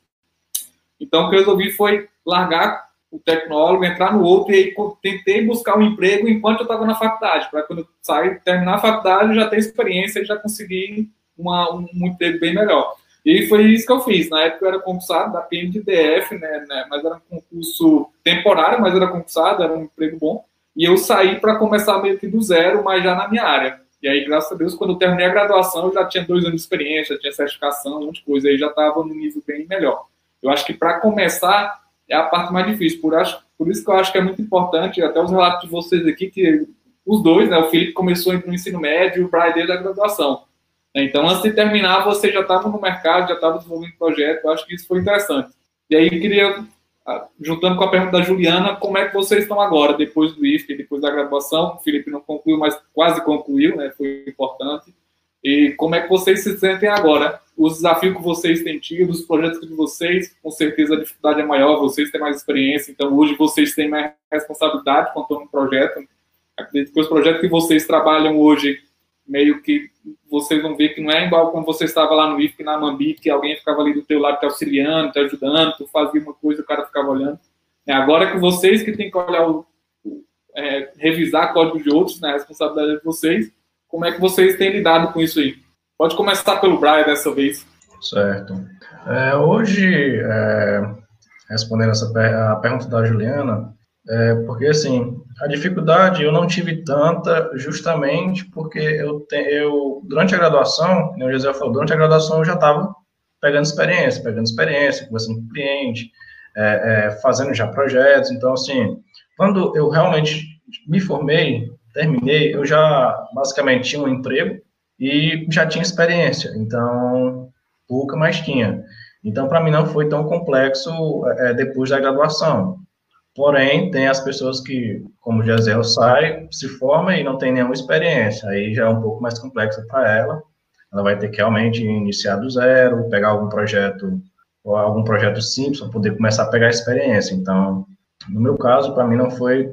Speaker 3: Então, o que eu resolvi foi largar o tecnólogo, entrar no outro e aí tentei buscar um emprego enquanto eu estava na faculdade, para quando eu sair, terminar a faculdade, já ter experiência e já conseguir uma, um, um, emprego bem melhor. E foi isso que eu fiz. Na época eu era concursado da PMDF, né, né, mas era um concurso temporário, mas era concursado, era um emprego bom. E eu saí para começar meio que do zero, mas já na minha área. E aí, graças a Deus, quando eu terminei a graduação, eu já tinha dois anos de experiência, já tinha certificação, um monte de coisa, aí já estava no nível bem melhor. Eu acho que para começar é a parte mais difícil, por, acho, por isso que eu acho que é muito importante, até os relatos de vocês aqui, que os dois, né, o Felipe começou no ensino médio o Brian desde a graduação. Então, antes de terminar, você já estava no mercado, já estava desenvolvendo projeto, eu acho que isso foi interessante. E aí, queria juntando com a pergunta da Juliana, como é que vocês estão agora, depois do IFE, depois da graduação? O Felipe não concluiu, mas quase concluiu, né? Foi importante. E como é que vocês se sentem agora? Os desafios que vocês têm tido, os projetos de vocês, com certeza a dificuldade é maior, vocês têm mais experiência, então hoje vocês têm mais responsabilidade quanto a um projeto. Acredito que os projetos que vocês trabalham hoje meio que vocês vão ver que não é igual quando você estava lá no IFC, na Mambi, que alguém ficava ali do teu lado te auxiliando, te ajudando, tu fazia uma coisa, o cara ficava olhando. É agora que vocês que têm que olhar, o, é, revisar código de outros, né, a responsabilidade de vocês, como é que vocês têm lidado com isso aí? Pode começar pelo Brian dessa vez.
Speaker 4: Certo. É, hoje, é, respondendo essa a pergunta da Juliana, é, porque, assim, a dificuldade eu não tive tanta justamente porque eu, te, eu durante a graduação, como o José falou, durante a graduação eu já estava pegando experiência, pegando experiência, conversando com cliente, é, é, fazendo já projetos. Então, assim, quando eu realmente me formei, terminei, eu já basicamente tinha um emprego e já tinha experiência. Então, pouca, mas tinha. Então, para mim não foi tão complexo é, depois da graduação. Porém, tem as pessoas que, como Jazel sai, se forma e não tem nenhuma experiência. Aí já é um pouco mais complexo para ela. Ela vai ter que realmente iniciar do zero, pegar algum projeto ou algum projeto simples para poder começar a pegar experiência. Então, no meu caso, para mim não foi,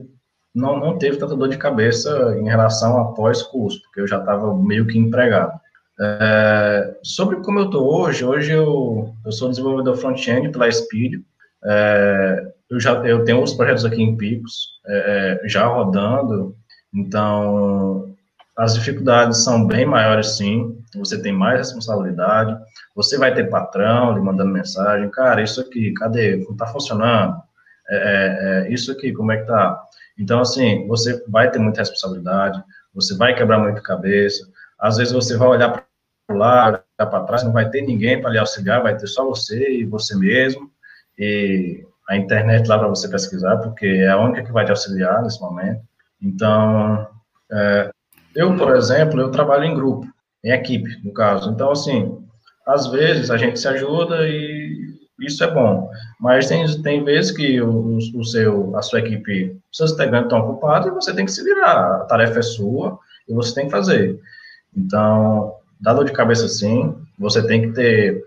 Speaker 4: não, não teve tanta dor de cabeça em relação a pós-curso, porque eu já estava meio que empregado. É, sobre como eu estou hoje, hoje eu, eu sou desenvolvedor front-end pela Speed. É, eu já eu tenho uns projetos aqui em Picos é, é, já rodando, então as dificuldades são bem maiores sim, você tem mais responsabilidade, você vai ter patrão lhe mandando mensagem, cara, isso aqui, cadê? Não está funcionando? É, é, é, isso aqui, como é que tá? Então, assim, você vai ter muita responsabilidade, você vai quebrar muito cabeça, às vezes você vai olhar para lá, olhar para trás, não vai ter ninguém para lhe auxiliar, vai ter só você e você mesmo, e a internet lá para você pesquisar, porque é a única que vai te auxiliar nesse momento. Então, é, eu, por exemplo, eu trabalho em grupo, em equipe, no caso. Então, assim, às vezes a gente se ajuda e isso é bom. Mas tem, tem vezes que o, o seu, a sua equipe, seus integrantes estão ocupados e você tem que se virar. A tarefa é sua e você tem que fazer. Então, dá dor de cabeça sim, você tem que ter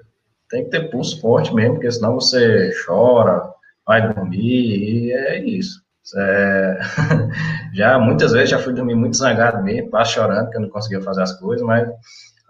Speaker 4: tem que ter pulso forte mesmo, porque senão você chora, vai dormir, e é isso. É... já muitas vezes já fui dormir muito zangado mesmo, quase chorando, que eu não conseguia fazer as coisas, mas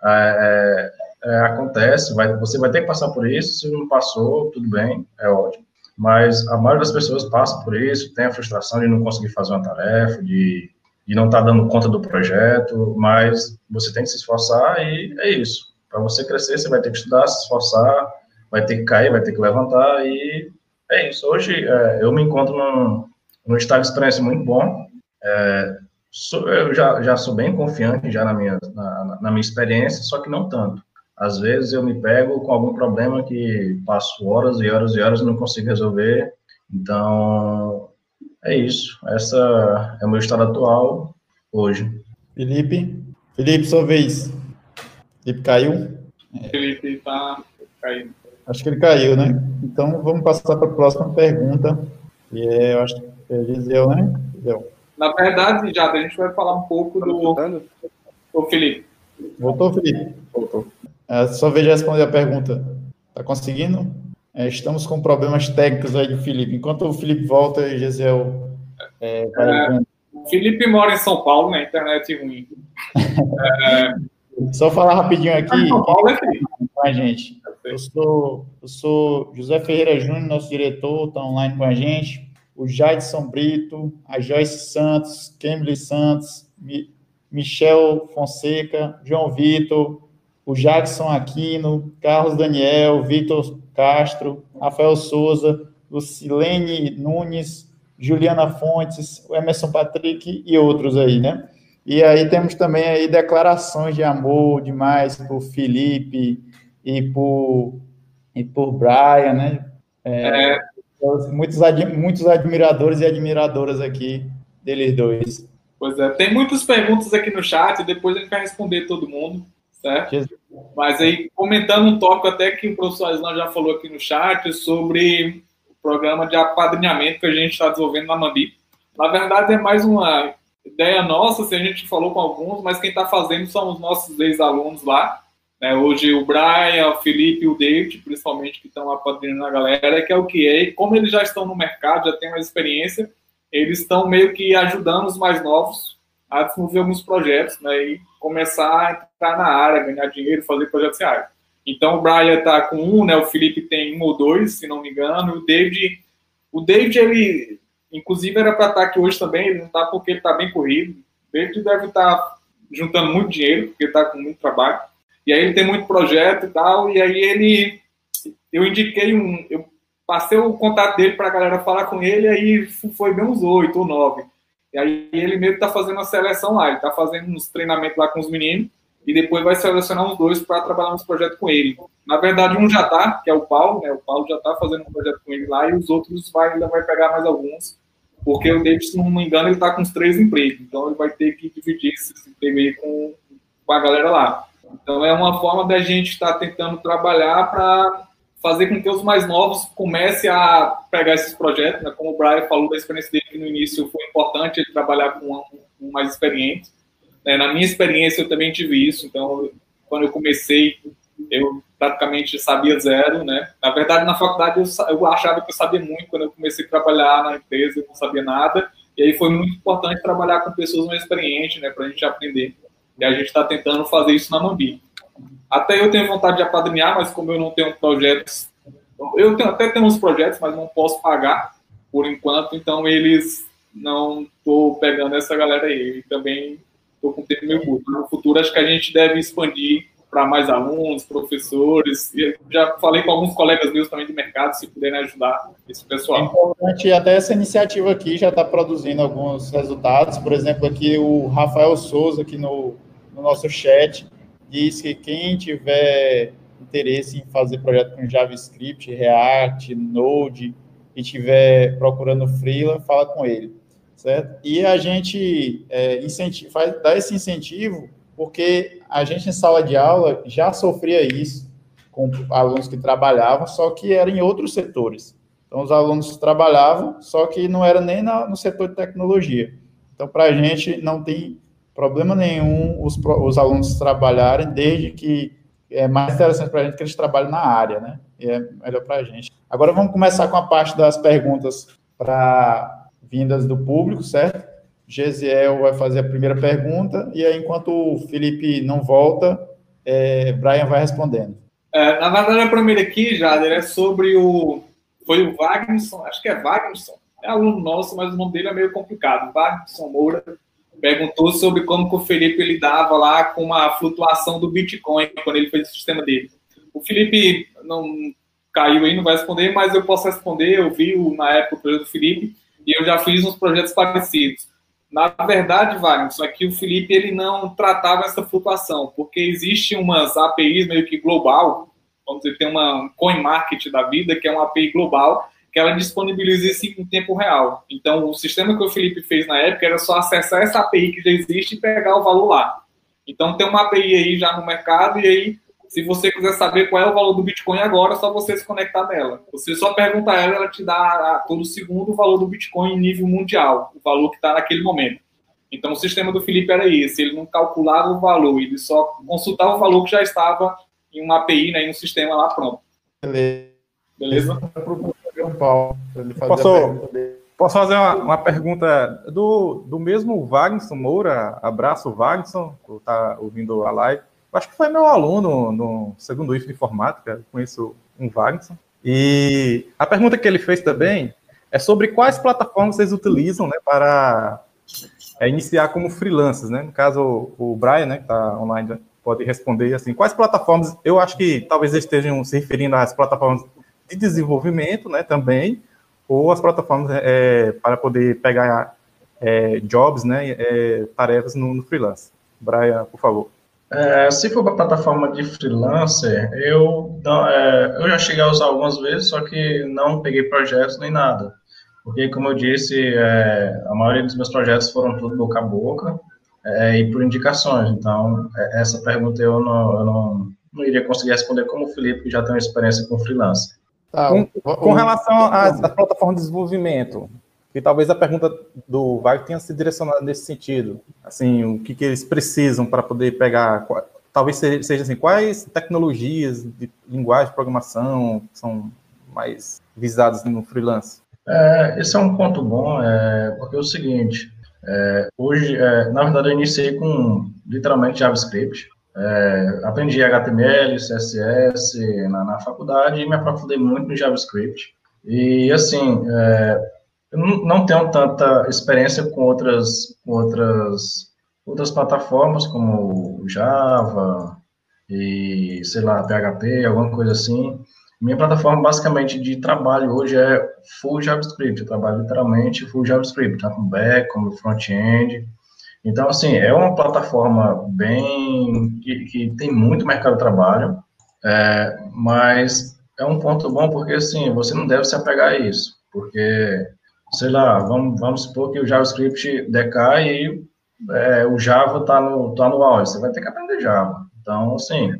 Speaker 4: é, é, acontece, vai, você vai ter que passar por isso, se não passou, tudo bem, é ótimo. Mas a maioria das pessoas passa por isso, tem a frustração de não conseguir fazer uma tarefa, de, de não estar tá dando conta do projeto, mas você tem que se esforçar e é isso. Para você crescer, você vai ter que estudar, se esforçar, vai ter que cair, vai ter que levantar e é isso. Hoje é, eu me encontro num, num estado de experiência muito bom. É, sou, eu já, já sou bem confiante já na minha, na, na minha experiência, só que não tanto. Às vezes eu me pego com algum problema que passo horas e horas e horas e não consigo resolver. Então, é isso. Essa é o meu estado atual hoje.
Speaker 1: Felipe? Felipe, sua vez. Felipe caiu?
Speaker 3: Felipe está caindo.
Speaker 1: Acho que ele caiu, né? Então vamos passar para a próxima pergunta. E é, eu acho que é Giseu, né? Giseu.
Speaker 3: Na verdade, já a gente vai falar um pouco do. O Felipe.
Speaker 1: Voltou, Felipe? Voltou. É, só veja responder a pergunta. Está conseguindo? É, estamos com problemas técnicos aí do Felipe. Enquanto o Felipe volta, Giseu
Speaker 3: é, vai. É, o Felipe mora em São Paulo, na internet ruim.
Speaker 1: é... Só falar rapidinho aqui. São Paulo é com a gente. Eu sou, eu sou José Ferreira Júnior, nosso diretor, está online com a gente. O Jadson Brito, a Joyce Santos, Kemley Santos, Mi, Michel Fonseca, João Vitor, o Jackson Aquino, Carlos Daniel, Vitor Castro, Rafael Souza, Lucilene Nunes, Juliana Fontes, o Emerson Patrick e outros aí, né? E aí temos também aí declarações de amor demais por Felipe e por, e por Brian, né? É, é. Muitos, muitos admiradores e admiradoras aqui deles dois.
Speaker 3: Pois é, tem muitas perguntas aqui no chat, depois a gente vai responder todo mundo, certo? Jesus. Mas aí, comentando um tópico até que o professor Aslan já falou aqui no chat sobre o programa de apadrinhamento que a gente está desenvolvendo na Mambi. Na verdade, é mais uma ideia nossa, se a gente falou com alguns, mas quem está fazendo são os nossos ex-alunos lá. Né? Hoje o Brian, o Felipe e o David, principalmente, que estão apadrinhando a galera, que é o que é. E como eles já estão no mercado, já têm mais experiência, eles estão meio que ajudando os mais novos a desenvolver alguns projetos né? e começar a entrar na área, ganhar dinheiro, fazer projetos reais. Então o Brian está com um, né? o Felipe tem um ou dois, se não me engano, o David, o David, ele Inclusive, era para estar aqui hoje também, ele não está porque ele está bem corrido. Ele deve estar tá juntando muito dinheiro, porque está com muito trabalho. E aí ele tem muito projeto e tal, e aí ele... Eu indiquei um... Eu passei o contato dele para a galera falar com ele, aí foi bem uns oito ou nove. E aí ele mesmo está fazendo uma seleção lá, ele está fazendo uns treinamentos lá com os meninos, e depois vai selecionar uns dois para trabalhar nos projetos com ele. Na verdade, um já está, que é o Paulo, né? O Paulo já está fazendo um projeto com ele lá, e os outros vai, ainda vai pegar mais alguns, porque o David, se não me engano, ele está com os três empregos, então ele vai ter que dividir esses empregos aí com, com a galera lá. Então é uma forma da gente estar tá tentando trabalhar para fazer com que os mais novos comecem a pegar esses projetos, né? Como o Brian falou da experiência dele, que no início foi importante ele trabalhar com um, mais experiente. Né? Na minha experiência, eu também tive isso. Então, quando eu comecei, eu praticamente sabia zero, né? Na verdade, na faculdade, eu, eu achava que eu sabia muito. Quando eu comecei a trabalhar na empresa, eu não sabia nada. E aí foi muito importante trabalhar com pessoas mais experientes, né? Para a gente aprender. E a gente está tentando fazer isso na Mambi. Até eu tenho vontade de apadrinhar, mas como eu não tenho projetos... Eu tenho, até tenho uns projetos, mas não posso pagar por enquanto. Então, eles não estou pegando essa galera aí. E também estou com tempo meio curto. No futuro, acho que a gente deve expandir para mais alunos, professores. E já falei com alguns colegas meus também de mercado, se puderem ajudar esse pessoal. É
Speaker 1: importante, até essa iniciativa aqui já está produzindo alguns resultados. Por exemplo, aqui o Rafael Souza, aqui no, no nosso chat, diz que quem tiver interesse em fazer projeto com JavaScript, React, Node, e tiver procurando freela, fala com ele certo? E a gente é, incentiva, faz, dá esse incentivo porque a gente em sala de aula já sofria isso com alunos que trabalhavam, só que era em outros setores. Então, os alunos trabalhavam, só que não era nem na, no setor de tecnologia. Então, para a gente não tem problema nenhum os, os alunos trabalharem, desde que é mais interessante para a gente que eles trabalhem na área, né? E é melhor para a gente. Agora vamos começar com a parte das perguntas para vindas do público, certo? Gesiel vai fazer a primeira pergunta, e aí, enquanto o Felipe não volta, é, Brian vai respondendo.
Speaker 3: É, na verdade, a primeira aqui, Jader, é sobre o. Foi o Wagnerson, acho que é Wagnerson, é aluno nosso, mas o nome dele é meio complicado. Wagnerson Moura perguntou sobre como que o Felipe lidava lá com a flutuação do Bitcoin quando ele fez o sistema dele. O Felipe não caiu aí, não vai responder, mas eu posso responder. Eu vi na época o projeto do Felipe e eu já fiz uns projetos parecidos. Na verdade, Wagner, só que o Felipe ele não tratava essa flutuação, porque existe umas APIs meio que global, vamos dizer, tem uma CoinMarket da vida, que é uma API global, que ela disponibiliza isso em tempo real. Então, o sistema que o Felipe fez na época era só acessar essa API que já existe e pegar o valor lá. Então, tem uma API aí já no mercado, e aí se você quiser saber qual é o valor do Bitcoin agora, é só você se conectar nela. Você só pergunta a ela, ela te dá a todo segundo o valor do Bitcoin em nível mundial, o valor que está naquele momento. Então, o sistema do Felipe era esse, ele não calculava o valor, ele só consultava o valor que já estava em uma API, né, em um sistema lá pronto.
Speaker 1: Beleza? Beleza?
Speaker 2: Posso, posso fazer uma, uma, pergunta do, do mesmo Wagner Moura? Abraço, Wagner, que está ouvindo a live acho que foi meu aluno no segundo IF de informática, conheço um Wagner. E a pergunta que ele fez também é sobre quais plataformas vocês utilizam né, para é, iniciar como freelancers, né? No caso, o Brian, né, que está online, pode responder assim, quais plataformas, eu acho que talvez eles estejam se referindo às plataformas de desenvolvimento, né, também, ou as plataformas é, para poder pegar é, jobs, né, é, tarefas no, no, freelance. Brian, por favor.
Speaker 4: É, se for para plataforma de freelancer, eu, é, eu já cheguei a usar algumas vezes, só que não peguei projetos nem nada. Porque, como eu disse, é, a maioria dos meus projetos foram tudo boca a boca é, e por indicações. Então, é, essa pergunta eu não, eu não, não iria conseguir responder como o Felipe, que já tem uma experiência com freelancer.
Speaker 2: Tá, com, com, relação às plataformas de desenvolvimento, que talvez a pergunta do Wagner tenha se direcionado nesse sentido. Assim, o que, que eles precisam para poder pegar. Talvez seja assim, quais tecnologias de linguagem de programação são mais visadas no freelance?
Speaker 4: É, esse é um ponto bom, é, porque é o seguinte, é, hoje, é, na verdade, eu iniciei com literalmente JavaScript, é, aprendi HTML, CSS na, na, faculdade e me aprofundei muito no JavaScript. E, assim, é, eu não tenho tanta experiência com outras, outras, outras plataformas, como Java e, sei lá, PHP, alguma coisa assim. Minha plataforma, basicamente, de trabalho hoje é full JavaScript. Eu trabalho literalmente full JavaScript, tanto back como front-end. Então, assim, é uma plataforma bem que, que tem muito mercado de trabalho, é, mas é um ponto bom porque, assim, você não deve se apegar a isso, porque, sei lá, vamos, vamos supor que o JavaScript decai e é, o Java está no, tá no auge, você vai ter que aprender Java. Então, assim,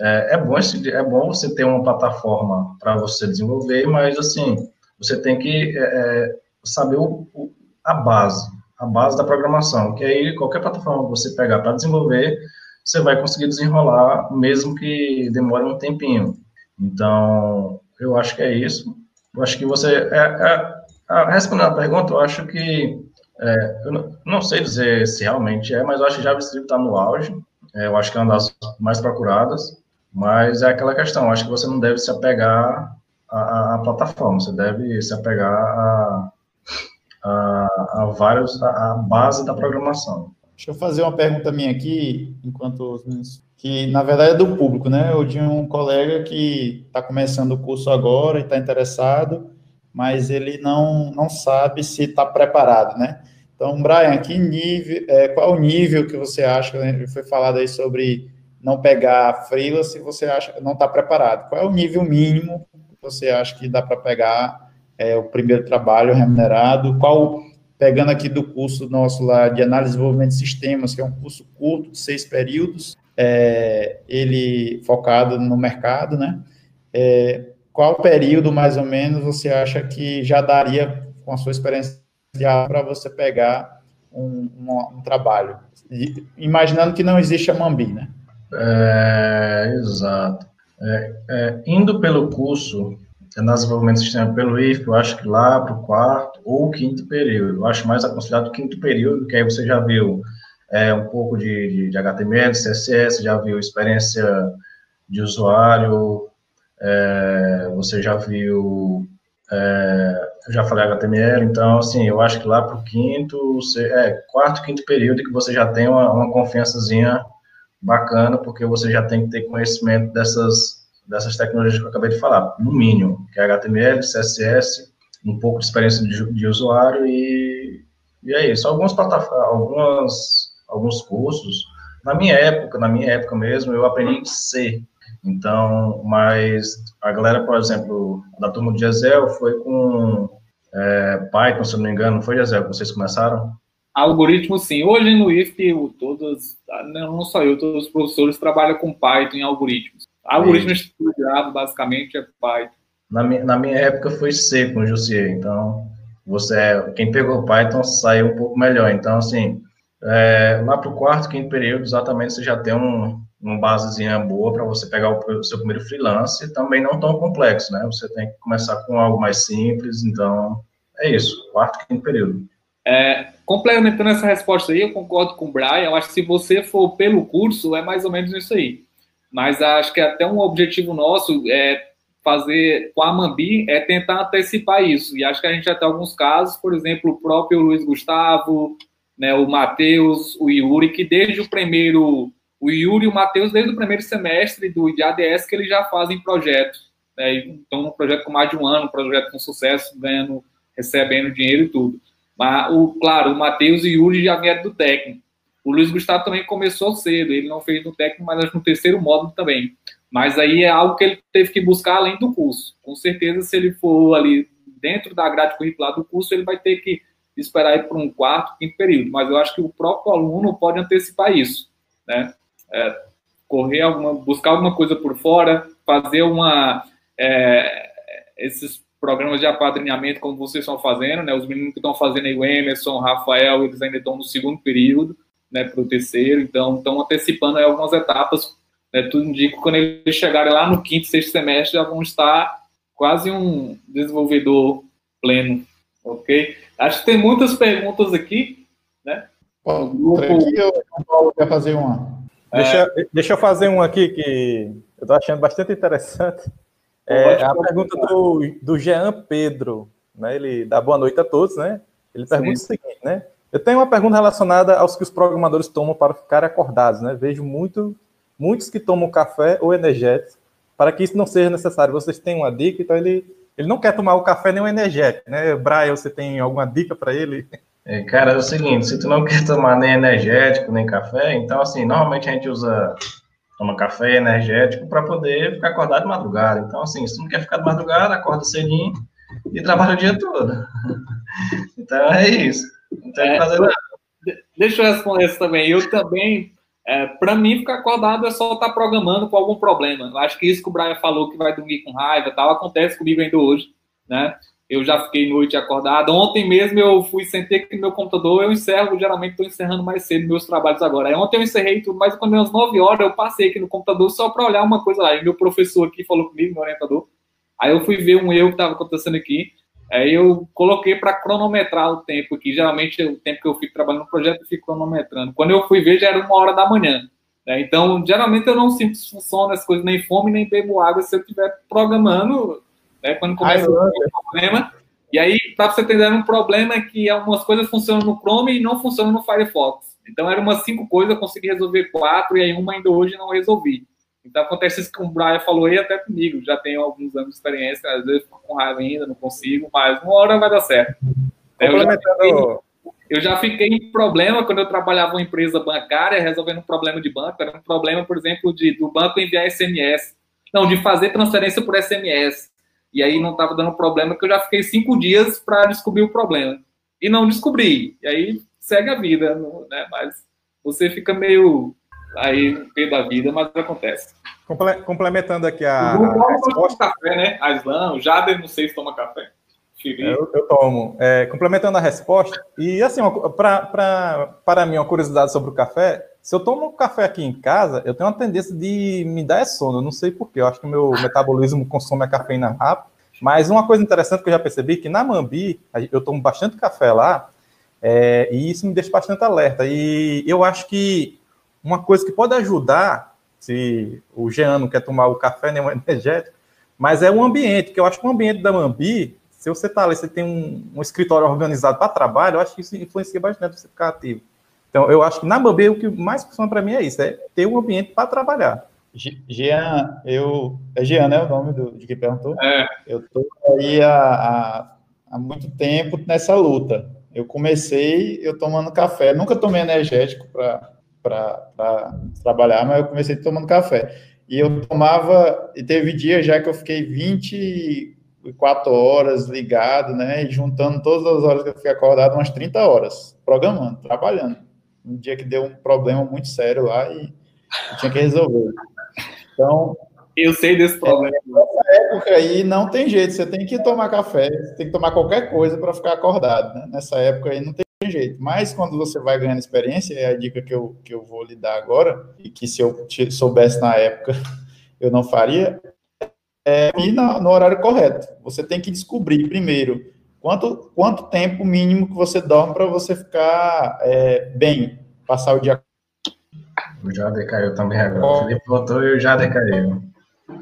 Speaker 4: é, é, bom, esse, é bom você ter uma plataforma para você desenvolver, mas, assim, você tem que é, é saber o, o, a base, a base da programação, que aí qualquer plataforma que você pegar para desenvolver, você vai conseguir desenrolar, mesmo que demore um tempinho. Então, eu acho que é isso. Eu acho que você. É, é, a, respondendo a pergunta, eu acho que. É, eu não, não, sei dizer se realmente é, mas eu acho que JavaScript está no auge. É, eu acho que é uma das mais procuradas. Mas é aquela questão, eu acho que você não deve se apegar à, à plataforma, você deve se apegar a, a, a vários, a, a, base da programação.
Speaker 1: Deixa eu fazer uma pergunta minha aqui, enquanto que na verdade é do público, né? Eu tinha um colega que está começando o curso agora e está interessado, mas ele não, não sabe se está preparado, né? Então, Brian, que nível, é, qual o nível que você acha, né? foi falado aí sobre não pegar freela se você acha que não está preparado. Qual é o nível mínimo que você acha que dá para pegar é, o primeiro trabalho remunerado, qual, pegando aqui do curso nosso lá de análise e desenvolvimento de sistemas, que é um curso curto, de seis períodos, é, ele focado no mercado, né? É, qual período, mais ou menos, você acha que já daria, com a sua experiência, para você pegar um, um, um trabalho? E, imaginando que não existe a Mambi, né?
Speaker 4: É, exato. É, é, indo pelo curso, nas desenvolvimento do sistema pelo IF, eu acho que lá para o quarto ou quinto período. Eu acho mais aconselhado o quinto período, que aí você já viu é, um pouco de, de, de, HTML, CSS, já viu experiência de usuário, é, você já viu, é, eu já falei HTML, então, assim, eu acho que lá para o quinto, é, quarto, quinto período, que você já tem uma, uma confiançazinha bacana, porque você já tem que ter conhecimento dessas dessas tecnologias que eu acabei de falar, no mínimo, que é HTML, CSS, um pouco de experiência de, de usuário e, e é isso. Algumas plataformas, algumas, alguns cursos, na minha época, na minha época mesmo, eu aprendi C. Então, mas a galera, por exemplo, da turma de Gesel foi com é, Python, se não me engano, foi Gesel que vocês começaram?
Speaker 3: Algoritmo, sim. Hoje no IFP, todos, não só eu, todos os professores trabalham com Python em algoritmos. Algoritmo estruturado, basicamente, é Python.
Speaker 4: Na minha, na minha época foi C com o Jussier, então você, é, quem pegou Python saiu um pouco melhor. Então, assim, é, lá para o quarto, quinto período, exatamente, você já tem um, uma basezinha boa para você pegar o, o, seu primeiro freelance, também não tão complexo, né? Você tem que começar com algo mais simples, então é isso, quarto, quinto período.
Speaker 3: É, complementando essa resposta aí, eu concordo com o Brian, eu acho que se você for pelo curso, é mais ou menos isso aí mas acho que até um objetivo nosso é fazer com a Mambi é tentar antecipar isso. E acho que a gente já tem alguns casos, por exemplo, o próprio Luiz Gustavo, né, o Matheus, o Yuri, que desde o primeiro, o Yuri e o Matheus, desde o primeiro semestre do de ADS, que eles já fazem projetos. Né, então, um projeto com mais de um ano, um projeto com sucesso, ganhando, recebendo dinheiro e tudo. Mas, o, claro, o Matheus e o Yuri já vieram do técnico. O Luiz Gustavo também começou cedo, ele não fez no técnico, mas no terceiro módulo também. Mas aí é algo que ele teve que buscar além do curso. Com certeza, se ele for ali dentro da grade curricular do curso, ele vai ter que esperar ir para um quarto, quinto período. Mas eu acho que o próprio aluno pode antecipar isso, né? É, correr alguma, buscar alguma coisa por fora, fazer uma é, esses programas de apadrinhamento como vocês estão fazendo, né? Os meninos que estão fazendo aí, o Emerson, o Rafael, eles ainda estão no segundo período, né? Para o terceiro, então estão antecipando aí algumas etapas. Né, tudo indica que quando eles chegarem lá no quinto, sexto semestre já vão estar quase um desenvolvedor pleno, ok? Acho que tem muitas perguntas aqui, né?
Speaker 1: O grupo... aqui, eu, o Paulo quer fazer uma.
Speaker 2: Deixa, é... deixa eu fazer um aqui que eu estou achando bastante interessante. É, a pergunta do, do Jean Pedro, né? Ele dá boa noite a todos, né? Ele pergunta Sim. o seguinte, né? Eu tenho uma pergunta relacionada aos que os programadores tomam para ficar acordados, né? Vejo muito, muitos que tomam café ou energético para que isso não seja necessário. Vocês têm uma dica? Então ele, ele não quer tomar o café nem o energético, né? Brian, você tem alguma dica para ele?
Speaker 4: É, cara, é o seguinte, se tu não quer tomar nem energético nem café, então assim, normalmente a gente usa toma café energético para poder ficar acordado de madrugada. Então, assim, se tu não quer ficar de madrugada, acorda cedinho e trabalha o dia todo. então é isso. Não tem
Speaker 3: é, fazer nada. Deixa eu responder isso também. Eu também, é, para mim, ficar acordado é só estar tá programando com algum problema. Eu acho que isso que o Brian falou que vai dormir com raiva tal, acontece comigo ainda hoje, né? eu já fiquei noite acordado. Ontem mesmo eu fui, sentei aqui no meu computador, eu encerro, geralmente estou encerrando mais cedo meus trabalhos agora. Aí ontem eu encerrei tudo, mas quando deu umas 9 horas eu passei aqui no computador só para olhar uma coisa lá. E meu professor aqui falou comigo, meu orientador. Aí eu fui ver um erro que estava acontecendo aqui. Aí eu coloquei para cronometrar o tempo aqui. Geralmente o tempo que eu fico trabalhando no projeto eu fico cronometrando. Quando eu fui ver já era uma hora da manhã. Né? Então, geralmente eu não sinto função nessas coisas, nem fome, nem bebo água se eu estiver programando né? Quando começa um problema. E aí, para você entender, um problema é que algumas coisas funcionam no Chrome e não funcionam no Firefox. Então, eram umas cinco coisas, eu consegui resolver quatro, e aí uma ainda hoje não resolvi. Então, acontece isso que o Brian falou aí até comigo. Já tenho alguns anos de experiência, às vezes fico com raiva ainda, não consigo, mas uma hora vai dar certo. Eu já, fiquei, eu já fiquei em problema quando eu trabalhava em empresa bancária, resolvendo um problema de banco. Era um problema, por exemplo, de, do banco enviar SMS. Não, de fazer transferência por SMS. E aí não estava dando problema, que eu já fiquei cinco dias para descobrir o problema. E não descobri. E aí segue a vida, né? Mas você fica meio aí no pé da vida, mas acontece.
Speaker 2: Complementando aqui a.
Speaker 3: O resposta... café, né? A Islam, o Jader, não sei se toma café.
Speaker 2: Eu, eu, tomo. É, complementando a resposta, e assim, para mim, uma curiosidade sobre o café, se eu tomo café aqui em casa, eu tenho uma tendência de me dar sono, eu não sei porquê, eu acho que o meu metabolismo consome a cafeína rápido, mas uma coisa interessante que eu já percebi, que na Mambi, eu tomo bastante café lá, é, e isso me deixa bastante alerta, e eu acho que uma coisa que pode ajudar, se o Jean não quer tomar o café nem o energético, mas é o ambiente, que eu acho que o ambiente da Mambi, se você está ali, você tem um, um escritório organizado para trabalho, eu acho que isso influencia bastante você ficar ativo. Então, eu acho que na Bambi o que mais funciona para mim é isso, é ter um ambiente para trabalhar.
Speaker 1: Jean, eu. É Jean, né? O nome do, de quem perguntou?
Speaker 3: É.
Speaker 1: Eu estou aí há, há, há, muito tempo nessa luta. Eu comecei eu tomando café. Nunca tomei energético para trabalhar, mas eu comecei tomando café. E eu tomava. E teve dia já que eu fiquei 24 horas ligado, né? E juntando todas as horas que eu fiquei acordado, umas 30 horas, programando, trabalhando um dia que deu um problema muito sério lá e tinha que resolver. Então.
Speaker 3: Eu sei desse problema.
Speaker 1: Nessa época aí não tem jeito, você tem que tomar café, você tem que tomar qualquer coisa para ficar acordado. Né? Nessa época aí não tem jeito. Mas quando você vai ganhando experiência, é a dica que eu, que eu vou lhe dar agora, e que se eu soubesse na época eu não faria, é ir no, no horário correto. Você tem que descobrir primeiro Quanto, quanto tempo mínimo que você dorme para você ficar é, bem, passar o dia?
Speaker 4: O Jader caiu também agora. O Felipe voltou e o Jader caiu.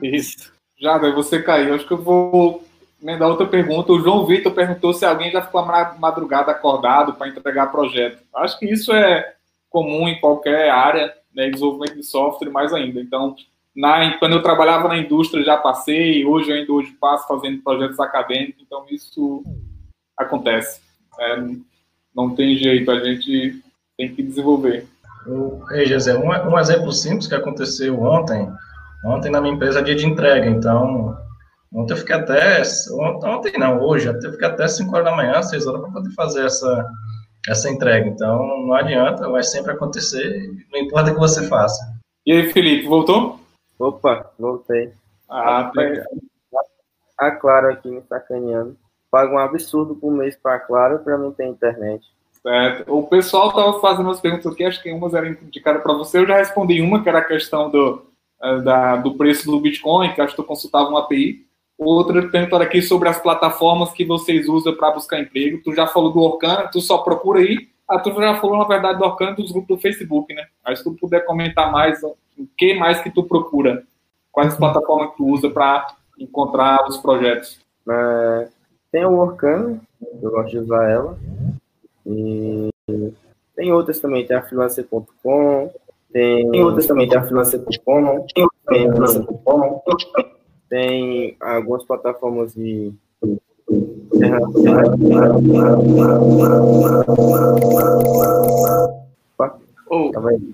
Speaker 3: Isso. Jader, você caiu. Acho que eu vou emendar outra pergunta. O João Vitor perguntou se alguém já ficou madrugada acordado para entregar projeto. Acho que isso é comum em qualquer área, né, desenvolvimento de software, mais ainda. Então, na, quando eu trabalhava na indústria já passei, hoje eu ainda hoje passo fazendo projetos acadêmicos, então isso acontece. É, não tem jeito, a gente tem que desenvolver.
Speaker 4: Ei, José, um, um exemplo simples que aconteceu ontem, ontem na minha empresa é dia de entrega, então ontem eu fiquei até, ontem, não, hoje, eu fiquei até 5 horas da manhã, 6 horas para poder fazer essa, essa entrega, então não adianta, vai sempre acontecer, não importa o que você faça.
Speaker 3: E aí, Felipe, voltou?
Speaker 5: Opa, voltei.
Speaker 3: Ah, tá.
Speaker 5: A Claro aqui me sacaneando. Paga um absurdo por mês para Claro para não ter internet.
Speaker 3: Certo. O pessoal estava fazendo as perguntas aqui, acho que umas eram indicadas para você. Eu já respondi uma, que era a questão do, eh, da, do preço do Bitcoin, que acho que tu consultava uma API. Outra pergunta aqui sobre as plataformas que vocês usam para buscar emprego. Tu já falou do Orkana, tu só procura aí. Ah, tu já falou, na verdade, do Orkana dos grupos do Facebook, né? Mas se tu puder comentar mais, o que mais que tu procura? Quais plataformas que tu usa para encontrar os projetos?
Speaker 5: É, tem o Orkana, eu gosto de usar ela. E tem outras também, tem a freelancer.com, tem, tem outras também, tem a freelancer.com, tem a freelancer.com, tem algumas plataformas de
Speaker 3: Oh,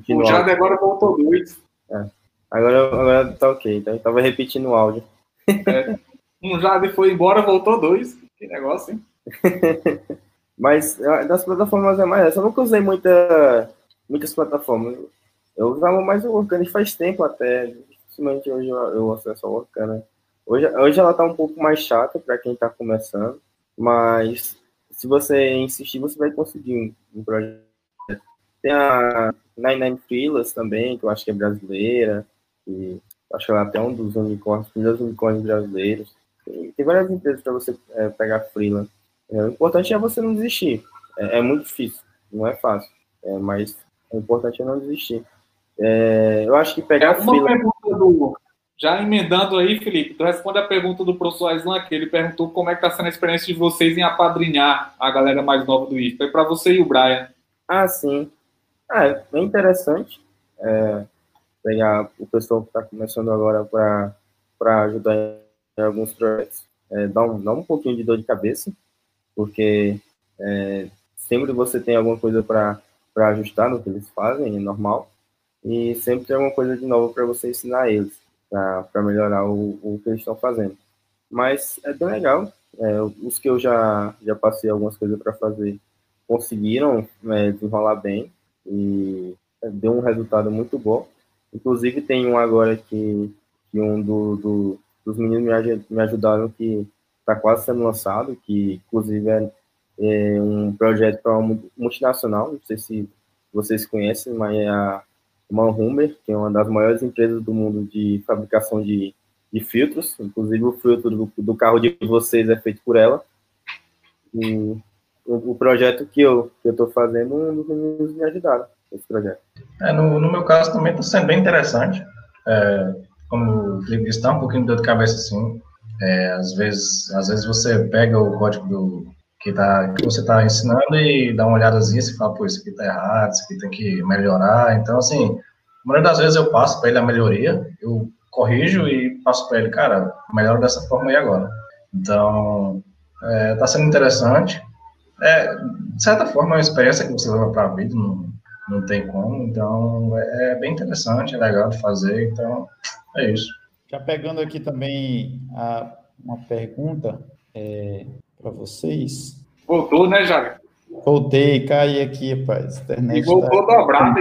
Speaker 3: o Jade agora voltou dois.
Speaker 5: É. Agora, agora tá ok, então tava repetindo o áudio.
Speaker 3: É. Um Jade foi embora, voltou dois. Que negócio, hein?
Speaker 5: Mas das plataformas é mais essa. Eu nunca usei muita, muitas plataformas. Eu usava mais o Organic faz tempo até. Dificilmente hoje eu, acesso ao Orkana. Hoje, hoje ela tá um pouco mais chata para quem tá começando, mas se você insistir, você vai conseguir um, projeto. Tem a Nine Nine Freelas também, que eu acho que é brasileira, e acho que ela é até um dos unicórnios, primeiros unicórnios brasileiros. Tem várias empresas para você é, pegar freela. É, o importante é você não desistir. É, é muito difícil, não é fácil, é, mas o importante é não desistir. É, eu acho que pegar
Speaker 3: é uma freela... pergunta do já emendando aí, Felipe, tu responde a pergunta do professor Aislan, que ele perguntou como é que está sendo a experiência de vocês em apadrinhar a galera mais nova do IFPA. É para você e o Brian.
Speaker 5: Ah, sim. Ah, é bem interessante é, pegar o pessoal que está começando agora para ajudar em alguns projetos. É, dá, um, dá um pouquinho de dor de cabeça, porque é, sempre você tem alguma coisa para ajustar no que eles fazem, é normal, e sempre tem alguma coisa de novo para você ensinar eles para melhorar o, o, que eles estão fazendo. Mas é bem legal. É, os que eu já, já passei algumas coisas para fazer conseguiram é, desenrolar bem e é, deu um resultado muito bom. Inclusive tem um agora que, que um do, do, dos meninos me, me ajudaram que está quase sendo lançado, que inclusive é, é um projeto para uma multinacional, não sei se vocês conhecem, mas é a uma Hummer, que é uma das maiores empresas do mundo de fabricação de, de filtros. Inclusive, o filtro do, do, carro de vocês é feito por ela. E o, o projeto que eu estou fazendo, meninos me ajudaram esse projeto.
Speaker 4: É, no, no meu caso também está sendo bem interessante. É, como o Felipe está um pouquinho de dor de cabeça assim. É, às, vezes, às vezes você pega o código do, que, tá, que você está ensinando e dá uma olhadazinha e fala, pô, isso aqui está errado, isso aqui tem que melhorar. Então, assim, a maioria das vezes eu passo para ele a melhoria, eu corrijo e passo para ele, cara, melhora dessa forma aí agora. Então, está é, tá sendo interessante. É, de certa forma, é uma experiência que você leva para a vida, não, não tem como. Então, é, é bem interessante, é legal de fazer. Então, é isso.
Speaker 1: Já pegando aqui também a, uma pergunta, é, para vocês.
Speaker 3: Voltou, né, Jair?
Speaker 1: Voltei, caí aqui, rapaz.
Speaker 3: Internet e voltou tá... dobrado.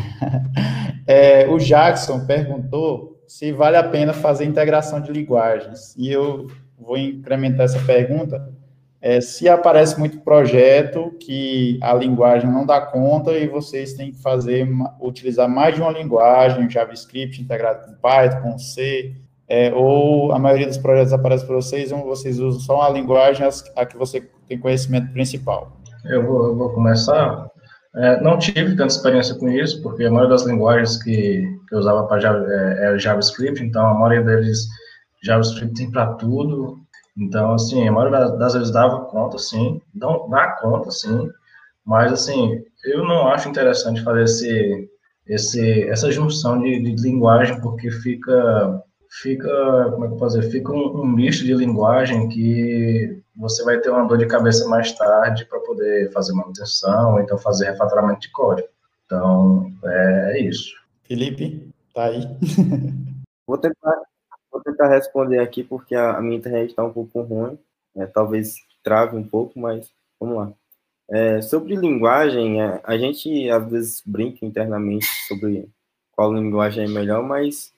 Speaker 1: é, o Jackson perguntou se vale a pena fazer integração de linguagens. E eu vou incrementar essa pergunta. É, se aparece muito projeto que a linguagem não dá conta e vocês têm que fazer, utilizar mais de uma linguagem, JavaScript integrado com Python, com C, é, ou a maioria dos projetos aparece para vocês, ou vocês usam só a linguagem a que você tem conhecimento principal?
Speaker 4: Eu vou, eu vou começar. É, não tive tanta experiência com isso, porque a maioria das linguagens que, que eu usava para Java, é, é, JavaScript, então a maioria deles, JavaScript tem para tudo. Então, assim, a maioria das vezes dava conta, sim, não dá conta, sim, mas, assim, eu não acho interessante fazer esse, esse, essa junção de, de linguagem, porque fica fica, como é que eu posso dizer, fica um, um misto de linguagem que você vai ter uma dor de cabeça mais tarde para poder fazer manutenção, ou então fazer refatoramento de código. Então, é, é isso.
Speaker 1: Felipe, tá aí.
Speaker 5: vou, tentar, vou tentar responder aqui, porque a, a minha internet está um pouco ruim. É, talvez trave um pouco, mas vamos lá. É, sobre linguagem, é, a gente às vezes brinca internamente sobre qual linguagem é melhor, mas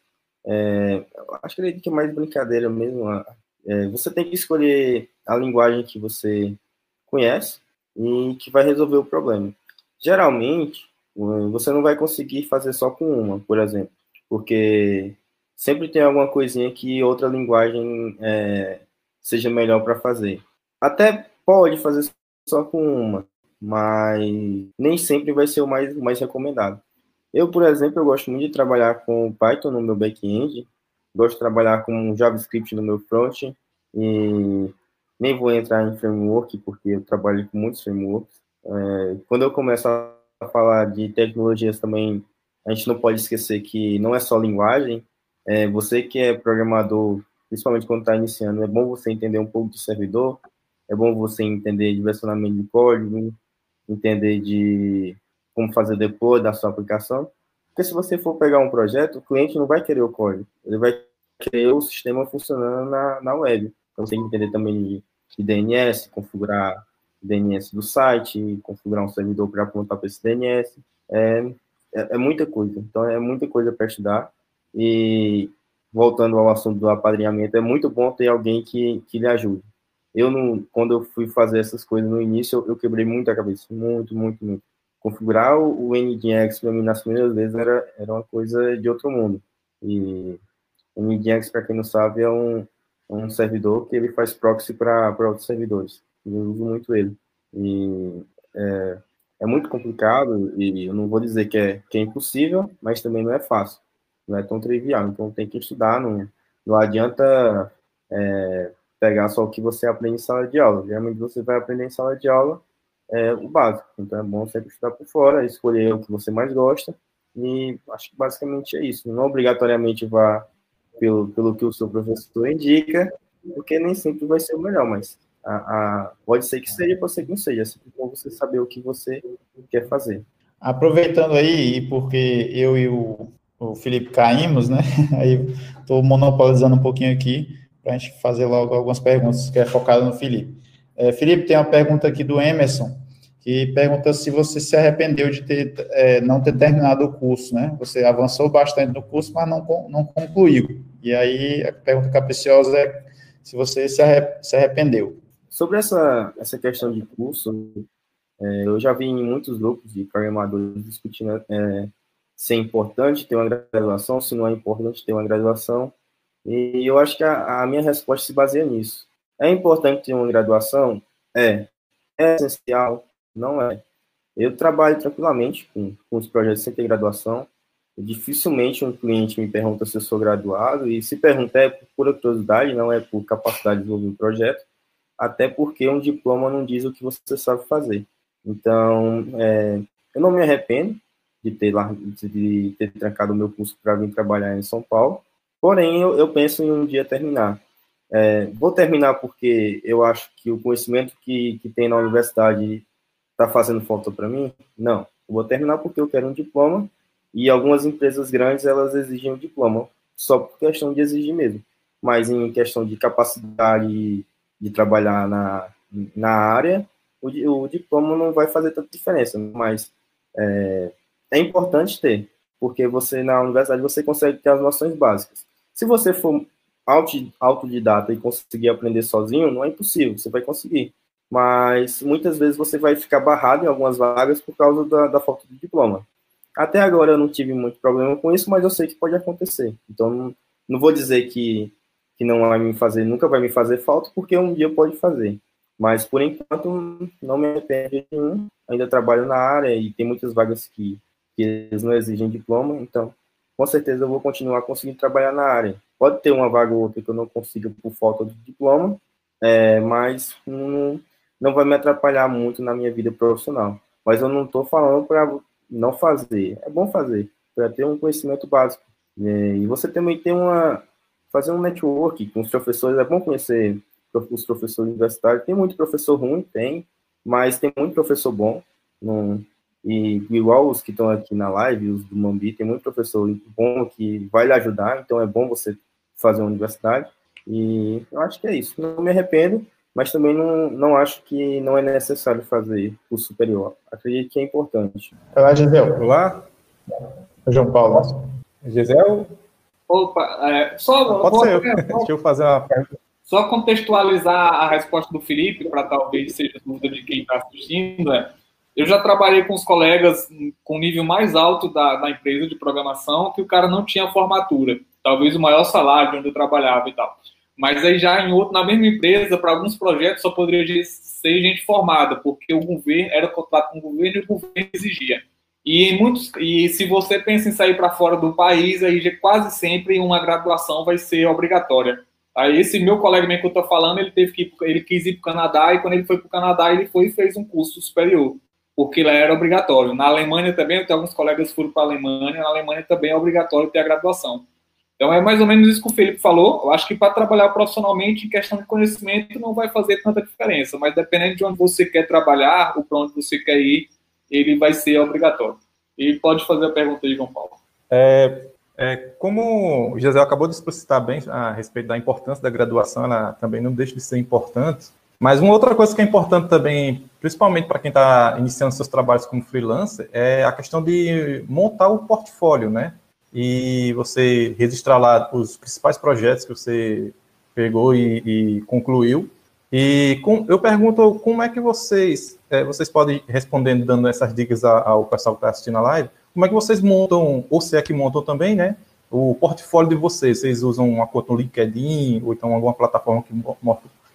Speaker 5: é, acho que é mais brincadeira mesmo. É, você tem que escolher a linguagem que você conhece e que vai resolver o problema. Geralmente, você não vai conseguir fazer só com uma, por exemplo, porque sempre tem alguma coisinha que outra linguagem é, seja melhor para fazer. Até pode fazer só com uma, mas nem sempre vai ser o mais, mais recomendado. Eu, por exemplo, eu gosto muito de trabalhar com Python no meu back-end, gosto de trabalhar com JavaScript no meu front, e nem vou entrar em framework, porque eu trabalho com muitos frameworks. É, quando eu começo a falar de tecnologias também, a gente não pode esquecer que não é só linguagem, é, você que é programador, principalmente quando está iniciando, é bom você entender um pouco de servidor, é bom você entender de versionamento de código, entender de como fazer depois da sua aplicação. Porque se você for pegar um projeto, o cliente não vai querer o código, ele vai querer o sistema funcionando na, na web. Então, tem que entender também de, de DNS, configurar DNS do site, configurar um servidor para apontar para esse DNS. É, é, é, muita coisa. Então, é muita coisa para estudar. E, voltando ao assunto do apadrinhamento, é muito bom ter alguém que, que lhe ajude. Eu, não, quando eu fui fazer essas coisas no início, eu, eu quebrei muito a cabeça. Muito, muito, muito. Configurar o, NGX para mim nas primeiras vezes era, era uma coisa de outro mundo. E o NGX, para quem não sabe, é um, é um servidor que ele faz proxy para outros servidores. Eu uso muito ele. E é, é, muito complicado, e eu não vou dizer que é, que é impossível, mas também não é fácil. Não é tão trivial. Então tem que estudar, não, não adianta é, pegar só o que você aprende em sala de aula. Geralmente você vai aprender em sala de aula é, o básico. Então é bom sempre estudar por fora, escolher o que você mais gosta. E acho que basicamente é isso. Não obrigatoriamente vá pelo, pelo que o seu professor indica, porque nem sempre vai ser o melhor, mas a, a, pode ser que seja, pode ser que não seja. É sempre bom você saber o que você quer fazer.
Speaker 1: Aproveitando aí, porque eu e o, o Felipe caímos, né? Aí estou monopolizando um pouquinho aqui para a gente fazer logo algumas perguntas que é focado no Felipe. É, Felipe, tem uma pergunta aqui do Emerson, que pergunta se você se arrependeu de ter, é, não ter terminado o curso, né? Você avançou bastante no curso, mas não, não concluiu. E aí, a pergunta capiciosa é se você se, arrependeu.
Speaker 5: Sobre essa, essa questão de curso, é, eu já vi em muitos grupos de programadores discutindo se é importante ter uma graduação, se não é importante ter uma graduação. E eu acho que a, a minha resposta se baseia nisso. É importante ter uma graduação? É. É essencial? Não é. Eu trabalho tranquilamente com, com os projetos sem ter graduação. Dificilmente um cliente me pergunta se eu sou graduado, e se perguntar é por pura curiosidade, não é por capacidade de desenvolver um projeto, até porque um diploma não diz o que você sabe fazer. Então, é, eu não me arrependo de ter, de ter trancado o meu curso para vir trabalhar em São Paulo, porém, eu, eu penso em um dia terminar. É, vou terminar porque eu acho que o conhecimento que, que tem na universidade está fazendo falta para mim? Não. Vou terminar porque eu quero um diploma e algumas empresas grandes elas exigem um diploma só por questão de exigir mesmo. Mas em questão de capacidade de trabalhar na, na área, o, o diploma não vai fazer tanta diferença. Mas é, é importante ter, porque você na universidade você consegue ter as noções básicas. Se você for autodidata e conseguir aprender sozinho, não é impossível, você vai conseguir mas muitas vezes você vai ficar barrado em algumas vagas por causa da, da falta de diploma. Até agora eu não tive muito problema com isso, mas eu sei que pode acontecer. Então não, não vou dizer que, que não vai me fazer, nunca vai me fazer falta, porque um dia pode fazer. Mas por enquanto não me arrependo nenhum. Ainda trabalho na área e tem muitas vagas que, que eles não exigem diploma, então com certeza eu vou continuar conseguindo trabalhar na área. Pode ter uma vaga ou outra que eu não consiga por falta de diploma, é, mas não, não vai me atrapalhar muito na minha vida profissional. Mas eu não estou falando para não fazer. É bom fazer, para ter um conhecimento básico. É, e você também tem uma. Fazer um network com os professores, é bom conhecer os professores universitários. Tem muito professor ruim, tem, mas tem muito professor bom. No, e igual os que estão aqui na live, os do Mambi, tem muito professor bom que vai lhe ajudar, então é bom você fazer uma universidade. E eu acho que é isso. Não me arrependo, mas também não, não acho que não é necessário fazer o superior. Acredito que é importante.
Speaker 1: Olá, Gisel. Olá. João Paulo. Gisel?
Speaker 3: Opa, é, só...
Speaker 1: Pode ser eu. Deixa eu fazer uma pergunta.
Speaker 3: Só contextualizar a resposta do Felipe, para talvez seja dúvida de quem está assistindo, é, eu já trabalhei com os colegas com nível mais alto da, da empresa de programação que o cara não tinha formatura. Talvez o maior salário onde eu trabalhava e tal. Mas aí já em outro, na mesma empresa, para alguns projetos só poderia ser gente formada, porque o governo era contrato com o governo e o governo exigia. E em muitos, e se você pensa em sair para fora do país, aí quase sempre uma graduação vai ser obrigatória. Aí esse meu colega que eu estou falando, ele teve que ele quis ir para o Canadá e quando ele foi para o Canadá ele foi e fez um curso superior, porque lá era obrigatório. Na Alemanha também, eu tenho alguns colegas que foram para a Alemanha, na Alemanha também é obrigatório ter a graduação. Então é mais ou menos isso que o Felipe falou. Eu acho que para trabalhar profissionalmente em questão de conhecimento não vai fazer tanta diferença, mas dependendo de onde você quer trabalhar ou para onde você quer ir, ele vai ser obrigatório. E pode fazer a pergunta aí, João Paulo.
Speaker 2: É, é, como o Gisele acabou de explicitar bem a respeito da importância da graduação, ela também não deixa de ser importante. Mas uma outra coisa que é importante também, principalmente para quem está iniciando seus trabalhos como freelancer, é a questão de montar o portfólio, né? e você registrar lá os principais projetos que você pegou e, e concluiu. E com, eu pergunto como é que vocês, é, vocês podem respondendo, dando essas dicas ao pessoal que está assistindo a live, como é que vocês montam, ou se é que montam também, né, o portfólio de vocês? Vocês usam uma conta no LinkedIn, ou então alguma plataforma que,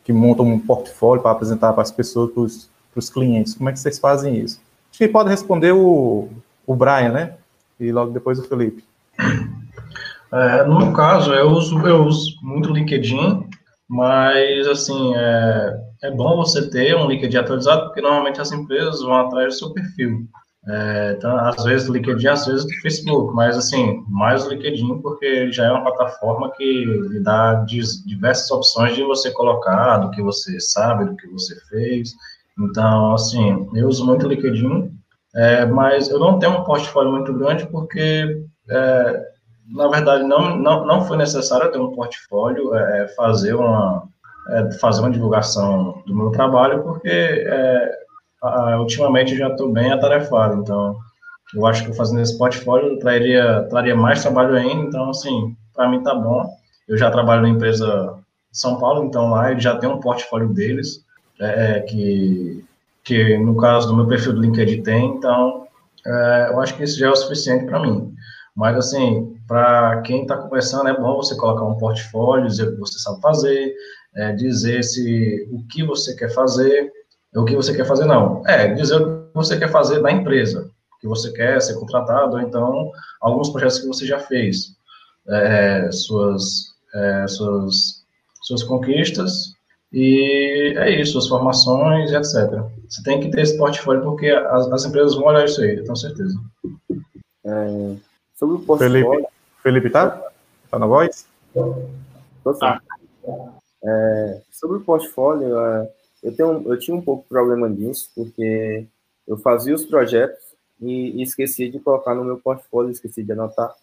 Speaker 2: que monta um portfólio para apresentar para as pessoas, para os clientes? Como é que vocês fazem isso? Acho que pode responder o, o Brian, né? E logo depois o Felipe.
Speaker 4: É, no meu caso, eu uso, eu uso muito LinkedIn, mas, assim, é, é bom você ter um LinkedIn atualizado, porque normalmente as empresas vão atrás do seu perfil. É, então, às vezes o LinkedIn, às vezes o Facebook, mas, assim, mais o LinkedIn, porque já é uma plataforma que lhe dá diversas opções de você colocar, do que você sabe, do que você fez. Então, assim, eu uso muito o LinkedIn, é, mas eu não tenho um portfólio muito grande, porque é, na verdade, não, não, não foi necessário ter um portfólio, é, fazer, uma, é, fazer uma divulgação do meu trabalho, porque é, a, ultimamente já estou bem atarefado, então eu acho que fazendo esse portfólio traria, traria mais trabalho ainda, então, assim, para mim tá bom. Eu já trabalho na empresa São Paulo, então lá ele já tem um portfólio deles, é, é, que, que no caso do meu perfil do LinkedIn tem, então é, eu acho que isso já é o suficiente para mim. Mas, assim, para quem está começando, é bom você colocar um portfólio, dizer o que você sabe fazer, é, dizer se o que você quer fazer, o que você quer fazer não. É, dizer o que você quer fazer da empresa, que você quer ser contratado, ou então alguns projetos que você já fez, é, suas, é, suas, suas conquistas, e é isso, suas formações, etc. Você tem que ter esse portfólio porque as, as empresas vão olhar isso aí, eu tenho certeza.
Speaker 5: É, Sobre o portfólio.
Speaker 2: Felipe, Felipe tá? Tá na voz?
Speaker 5: Tô sim. Ah. É, sobre o portfólio, é, eu, tenho, eu tinha um pouco de problema disso, porque eu fazia os projetos e, e esquecia de colocar no meu portfólio, esqueci de anotar.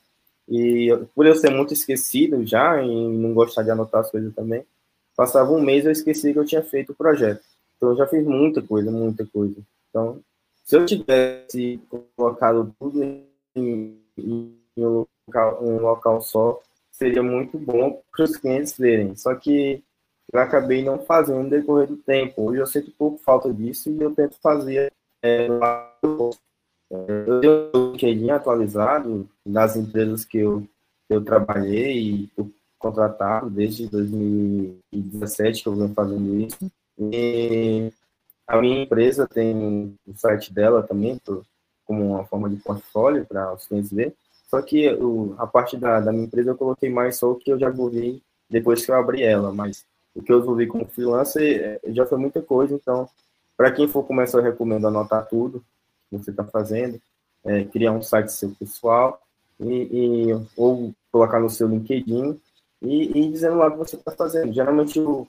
Speaker 5: E por eu ser muito esquecido já e não gostar de anotar as coisas também, passava um mês eu esqueci que eu tinha feito o projeto. Então eu já fiz muita coisa, muita coisa. Então, se eu tivesse colocado tudo em, em um local, um local só seria muito bom para os clientes verem. Só que eu acabei não fazendo no decorrer do tempo. Hoje eu sinto um pouco falta disso e eu tento fazer é, eu tenho o LinkedIn atualizado nas empresas que eu, eu trabalhei e eu contratado desde 2017 que eu venho fazendo isso. E a minha empresa tem o site dela também, como uma forma de portfólio para os clientes ver. Só que a parte da, da minha empresa eu coloquei mais só o que eu já desenvolvi depois que eu abri ela, mas o que eu desenvolvi como freelancer é, já foi muita coisa, então, para quem for começar, eu recomendo anotar tudo que você está fazendo, é, criar um site seu pessoal, e, e, ou colocar no seu LinkedIn e, e dizendo lá o que você está fazendo. Geralmente o,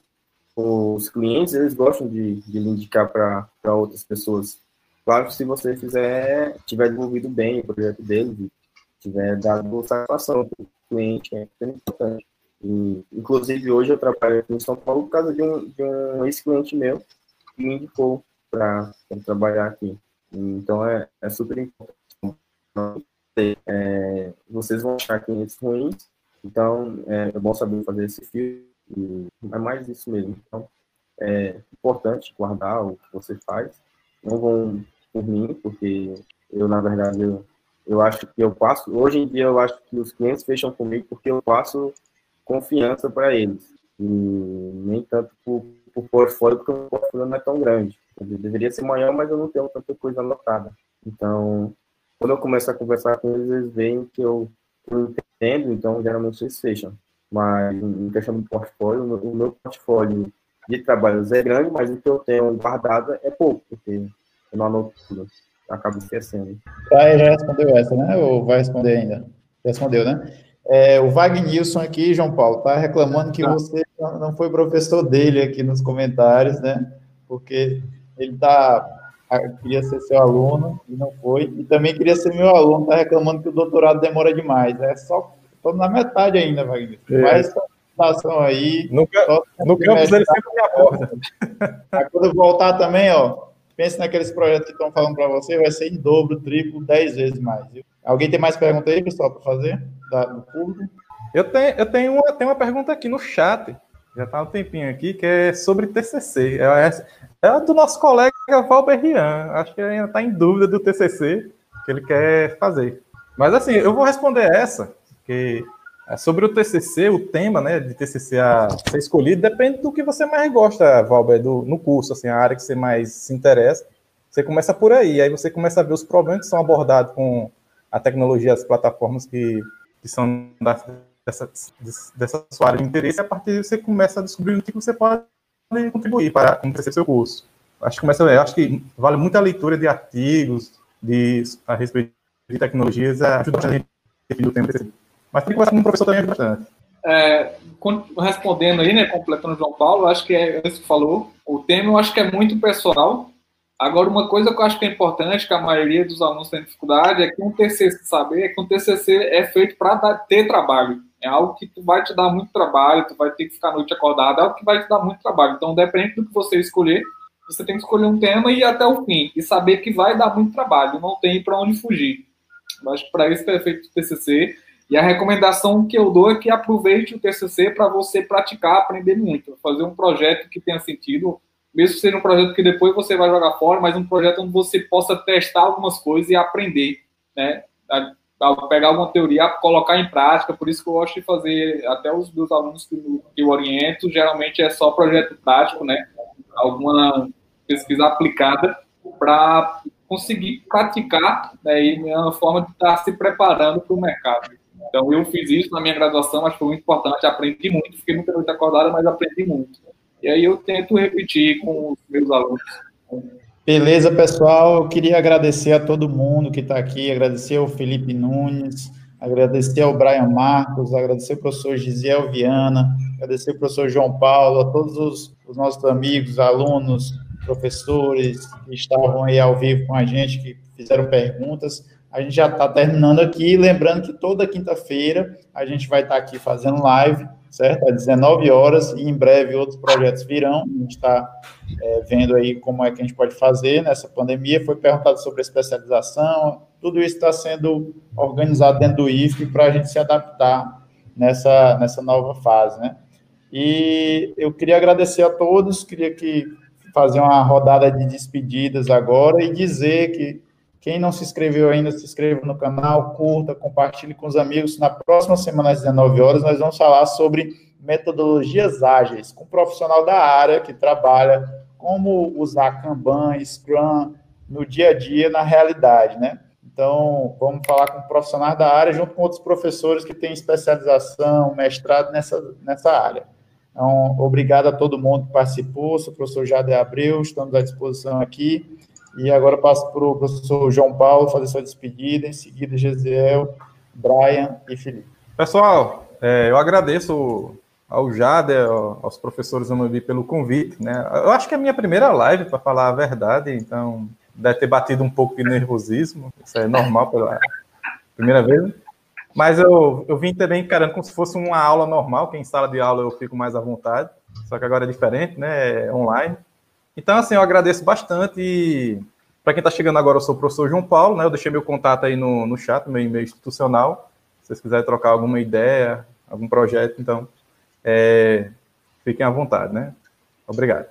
Speaker 5: os clientes, eles gostam de, de indicar para outras pessoas. Claro que se você fizer, tiver desenvolvido bem o projeto deles, tiver dado satisfação para o cliente, é importante. E, inclusive, hoje eu trabalho aqui em São Paulo por causa de um, de um ex-cliente meu que me indicou para trabalhar aqui. Então, é, é super importante. É, vocês vão achar clientes ruins, então é, é bom saber fazer esse filtro, e é mais isso mesmo. Então, é importante guardar o que você faz. Não vão por mim, porque eu, na verdade, eu, eu acho que eu passo, hoje em dia eu acho que os clientes fecham comigo porque eu passo confiança para eles. E nem tanto por, por portfólio, porque o portfólio não é tão grande. Ele deveria ser maior, mas eu não tenho tanta coisa anotada. Então, quando eu começo a conversar com eles, eles veem que eu, eu entendo, então geralmente eles fecham. Mas em questão do portfólio, o meu portfólio de trabalhos é grande, mas o que eu tenho guardado é pouco, porque eu não anoto tudo. acabo esquecendo.
Speaker 1: Ah, já respondeu essa, né? Ou vai responder ainda? Respondeu, né? É, o Wagnilson aqui, João Paulo, tá reclamando que ah. você não foi professor dele aqui nos comentários, né? Porque ele tá queria ser seu aluno e não foi, e também queria ser meu aluno, tá reclamando que o doutorado demora demais. É só tô na metade ainda, Wagner. É. Mais participação aí.
Speaker 2: No, no campus ele sempre me aborda.
Speaker 1: Quando voltar também, ó, pense naqueles projetos que estão falando para você, vai ser em dobro, triplo, dez vezes mais. Viu? Alguém tem mais pergunta aí, pessoal, para fazer? Da, do público?
Speaker 2: Eu tenho, eu tenho uma, tenho uma pergunta aqui no chat, já está um tempinho aqui, que é sobre TCC. É, é do nosso colega Valber Rian. Acho que ainda está em dúvida do TCC que ele quer fazer. Mas assim, eu vou responder essa, porque é sobre o TCC, o tema, né, de TCC a ser escolhido, depende do que você mais gosta, Valber, do, no curso, assim, a área que você mais se interessa. Você começa por aí, aí você começa a ver os problemas que são abordados com a tecnologia, as plataformas que, que são da, dessa, dessa sua área de interesse, e a partir daí você começa a descobrir o que você pode contribuir para enriquecer seu curso. Acho que começa, acho que vale muito a leitura de artigos de, a respeito de tecnologias, ajuda a gente a definir o tempo. Mas tem que conversar com um professor também bastante.
Speaker 3: É, respondendo aí, né, completando o João Paulo, acho que é isso que falou, o tema eu acho que é muito pessoal, Agora, uma coisa que eu acho que é importante, que a maioria dos alunos tem dificuldade, é que um TCC, saber é que um TCC é feito para ter trabalho. É algo que tu vai te dar muito trabalho, tu vai ter que ficar a noite acordado, é algo que vai te dar muito trabalho. Então, depende do que você escolher, você tem que escolher um tema e ir até o fim, e saber que vai dar muito trabalho, não tem para onde fugir. Eu acho que para isso é feito o TCC, e a recomendação que eu dou é que aproveite o TCC para você praticar, aprender muito, fazer um projeto que tenha sentido, mesmo que seja um projeto que depois você vai jogar fora, mas um projeto onde você possa testar algumas coisas e aprender, né? A, a pegar alguma teoria, colocar em prática, por isso que eu gosto de fazer, até os meus alunos que, que eu oriento, geralmente é só projeto prático, né? Alguma pesquisa aplicada para conseguir praticar, né, e é uma forma de estar se preparando para o mercado. Então, eu fiz isso na minha graduação, acho que foi muito importante, aprendi muito, fiquei muito acordado, mas aprendi muito. E aí eu tento repetir com os meus alunos.
Speaker 1: Beleza, pessoal. Eu queria agradecer a todo mundo que está aqui, agradecer ao Felipe Nunes, agradecer ao Brian Marcos, agradecer ao professor Gisel Viana, agradecer ao professor João Paulo, a todos os, os nossos amigos, alunos, professores que estavam aí ao vivo com a gente, que fizeram perguntas. A gente já está terminando aqui, lembrando que toda quinta-feira a gente vai estar tá aqui fazendo live certo? Às 19 horas, e em breve outros projetos virão. A gente está é, vendo aí como é que a gente pode fazer nessa pandemia. Foi perguntado sobre especialização, tudo isso está sendo organizado dentro do IFE para a gente se adaptar nessa, nessa nova fase, né? E eu queria agradecer a todos, queria que fazer uma rodada de despedidas agora e dizer que quem não se inscreveu ainda, se inscreva no canal, curta, compartilhe com os amigos. Na próxima semana, às 19 horas, nós vamos falar sobre metodologias ágeis, com um profissional da área que trabalha como usar Kanban, Scrum no dia a dia, na realidade, né? Então, vamos falar com profissionais da área, junto com outros professores que têm especialização, mestrado nessa, nessa área. Então, obrigado a todo mundo que participou, sou o professor Jade Abreu, estamos à disposição aqui. E agora passo para o professor João Paulo fazer sua despedida, em seguida Gesiel, Brian e Felipe.
Speaker 2: Pessoal, é, eu agradeço ao Jader, aos professores Amambi pelo convite, né? Eu acho que é a minha primeira live, para falar a verdade, então deve ter batido um pouco de nervosismo, isso é normal pela primeira vez. Mas eu, eu vim também encarando como se fosse uma aula normal, que em sala de aula eu fico mais à vontade, só que agora é diferente, né? É online. Então, assim, eu agradeço bastante e para quem está chegando agora, eu sou o professor João Paulo, né? Eu deixei meu contato aí no, no chat, meu e-mail institucional. Se vocês quiserem trocar alguma ideia, algum projeto, então, é, fiquem à vontade, né? Obrigado.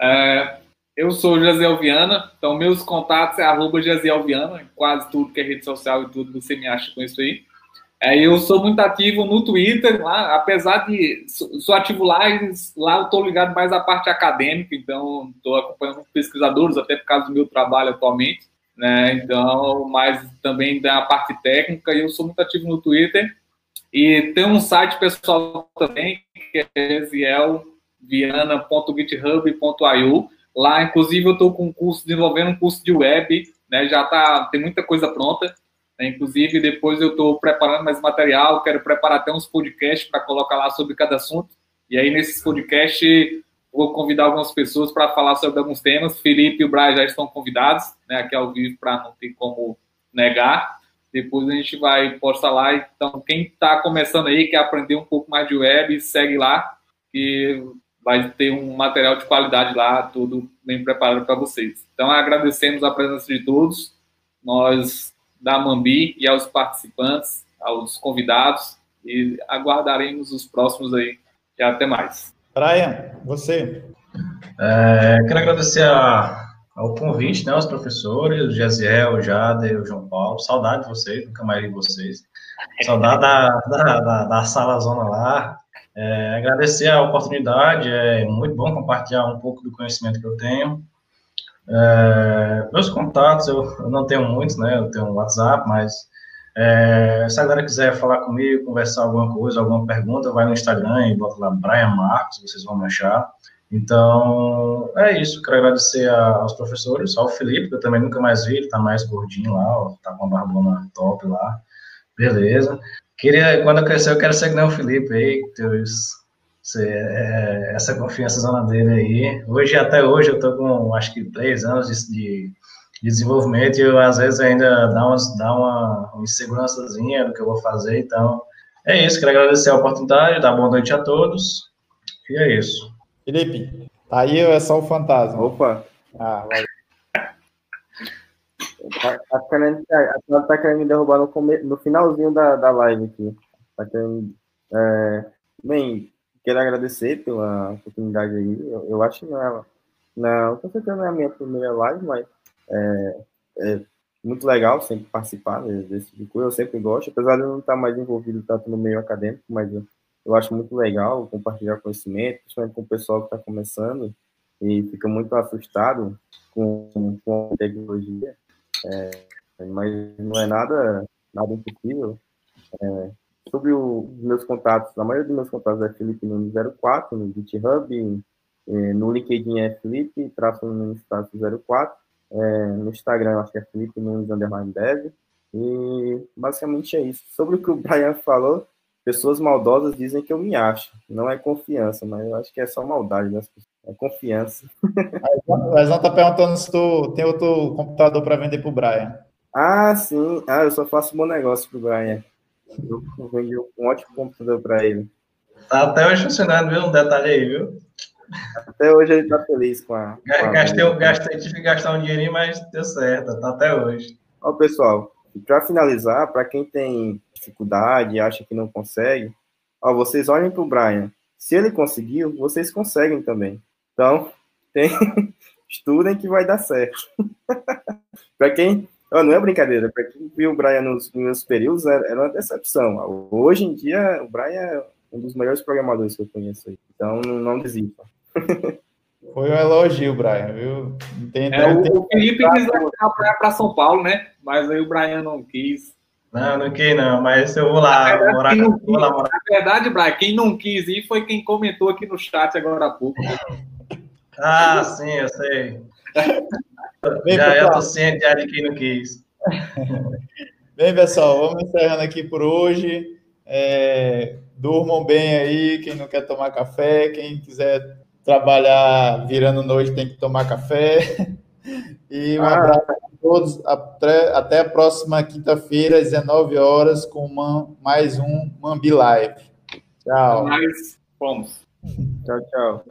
Speaker 3: É, eu sou o Josiel Viana, então meus contatos é arroba Josiel Viana, quase tudo que é rede social e tudo você me acha com isso aí. É, eu sou muito ativo no Twitter, lá, apesar de sou ativo lá, lá eu estou ligado mais à parte acadêmica, então estou acompanhando pesquisadores, até por causa do meu trabalho atualmente, né? Então, mas também da parte técnica, eu sou muito ativo no Twitter. E tem um site pessoal também, que é zielviana.github.io. Lá, inclusive, eu estou com um curso, desenvolvendo um curso de web, né? Já tá, tem muita coisa pronta. Né? Inclusive, depois eu estou preparando mais material, quero preparar até uns podcasts para colocar lá sobre cada assunto. E aí, nesses podcasts, vou convidar algumas pessoas para falar sobre alguns temas. Felipe e o Brian já estão convidados, né, aqui ao vivo, para não ter como negar. Depois a gente vai postar lá. Então, quem está começando aí, quer aprender um pouco mais de web, segue lá, que vai ter um material de qualidade lá, tudo bem preparado para vocês. Então, agradecemos a presença de todos. Nós da Mambi e aos participantes, aos convidados e aguardaremos os próximos aí. E até mais.
Speaker 1: Brian, você.
Speaker 4: É, quero agradecer a, ao convite, né, aos professores, o Gesiel, o Jader, o João Paulo. Saudade de vocês, nunca mais vi vocês. Saudade da, da, da, da sala zona lá. É, agradecer a oportunidade, é muito bom compartilhar um pouco do conhecimento que eu tenho. É, meus contatos, eu, eu, não tenho muitos, né? Eu tenho um WhatsApp, mas é, se a galera quiser falar comigo, conversar alguma coisa, alguma pergunta, vai no Instagram e bota lá Brian Marcos, vocês vão me achar. Então, é isso. Quero agradecer a, aos professores, ao Felipe, que eu também nunca mais vi, ele tá mais gordinho lá, ó, tá com a barbona top lá. Beleza. Queria, quando eu crescer, eu quero ser que nem o Felipe aí, teus é, essa confiança zona dele aí. Hoje, até hoje, eu tô com, acho que, três anos de, de, desenvolvimento e eu, às vezes, ainda dá, umas, dá uma, uma insegurançazinha do que eu vou fazer. Então, é isso. Quero agradecer a oportunidade, dar boa noite a todos. E é isso.
Speaker 1: Felipe, tá aí ou é só o fantasma?
Speaker 5: Opa! Ah, valeu. Tá, tá, querendo, tá, tá querendo me derrubar no, come, no finalzinho da, da live aqui. Tá querendo, é, bem, quero agradecer pela oportunidade aí. Eu, eu acho que não é, não, com certeza não é a minha primeira live, mas é, é muito legal sempre participar desse tipo. Eu sempre gosto, apesar de eu não estar mais envolvido tanto no meio acadêmico, mas eu, eu acho muito legal compartilhar conhecimento, principalmente com o pessoal que está começando e fica muito assustado com, com a tecnologia. É, mas não é nada, nada impossível. É, sobre os meus contatos, a maioria dos meus contatos é Felipe Nunes 04 no GitHub, é, no LinkedIn é Felipe, traço Nunes traço 04, é, no Instagram acho que é Felipe Nunes underline dev, e basicamente é isso. Sobre o que o Brian falou, pessoas maldosas dizem que eu me acho, não é confiança, mas eu acho que é só maldade das pessoas, é confiança.
Speaker 1: O Ezão tá perguntando se tu tem outro computador para vender pro Brian.
Speaker 5: Ah, sim, ah, eu só faço bom negócio pro Brian. Eu vendi um ótimo computador para ele.
Speaker 4: Tá até hoje funcionando, viu? Um detalhe aí, viu?
Speaker 5: Até hoje ele tá feliz com a. Com
Speaker 4: a gastei, a... gastei, tive que gastar um dinheirinho, mas deu certo, tá até hoje.
Speaker 5: Ó, pessoal, para finalizar, para quem tem dificuldade acha que não consegue, ó, vocês olhem para o Brian. Se ele conseguiu, vocês conseguem também. Então, tem... estudem que vai dar certo. para quem Oh, não é brincadeira, para quem viu o Brian nos meus períodos, era, era, uma decepção. Hoje em dia, o Brian é um dos melhores programadores que eu conheço. Aí. Então, não, desista.
Speaker 1: Foi um elogio, Brian, viu?
Speaker 3: Entendo, é, o, o Felipe quis levar para São Paulo, né? Mas aí o Brian não quis.
Speaker 4: Não, não quis não, mas eu vou lá, verdade, morar,
Speaker 3: vou lá morar. Na verdade, Brian, quem não quis ir foi quem comentou aqui no chat agora há pouco.
Speaker 4: ah, sim, eu sei. Bem, já pessoal. ciente já de quem não quis.
Speaker 1: Bem, pessoal, vamos encerrando aqui por hoje. É, Durmam bem aí, quem não quer tomar café, quem quiser trabalhar virando noite tem que tomar café. E um ah. abraço a todos. Até, até a próxima quinta-feira, às 19 horas, com uma, mais um Mambi Live. Tchau.
Speaker 3: Mais, vamos.
Speaker 5: Tchau, tchau.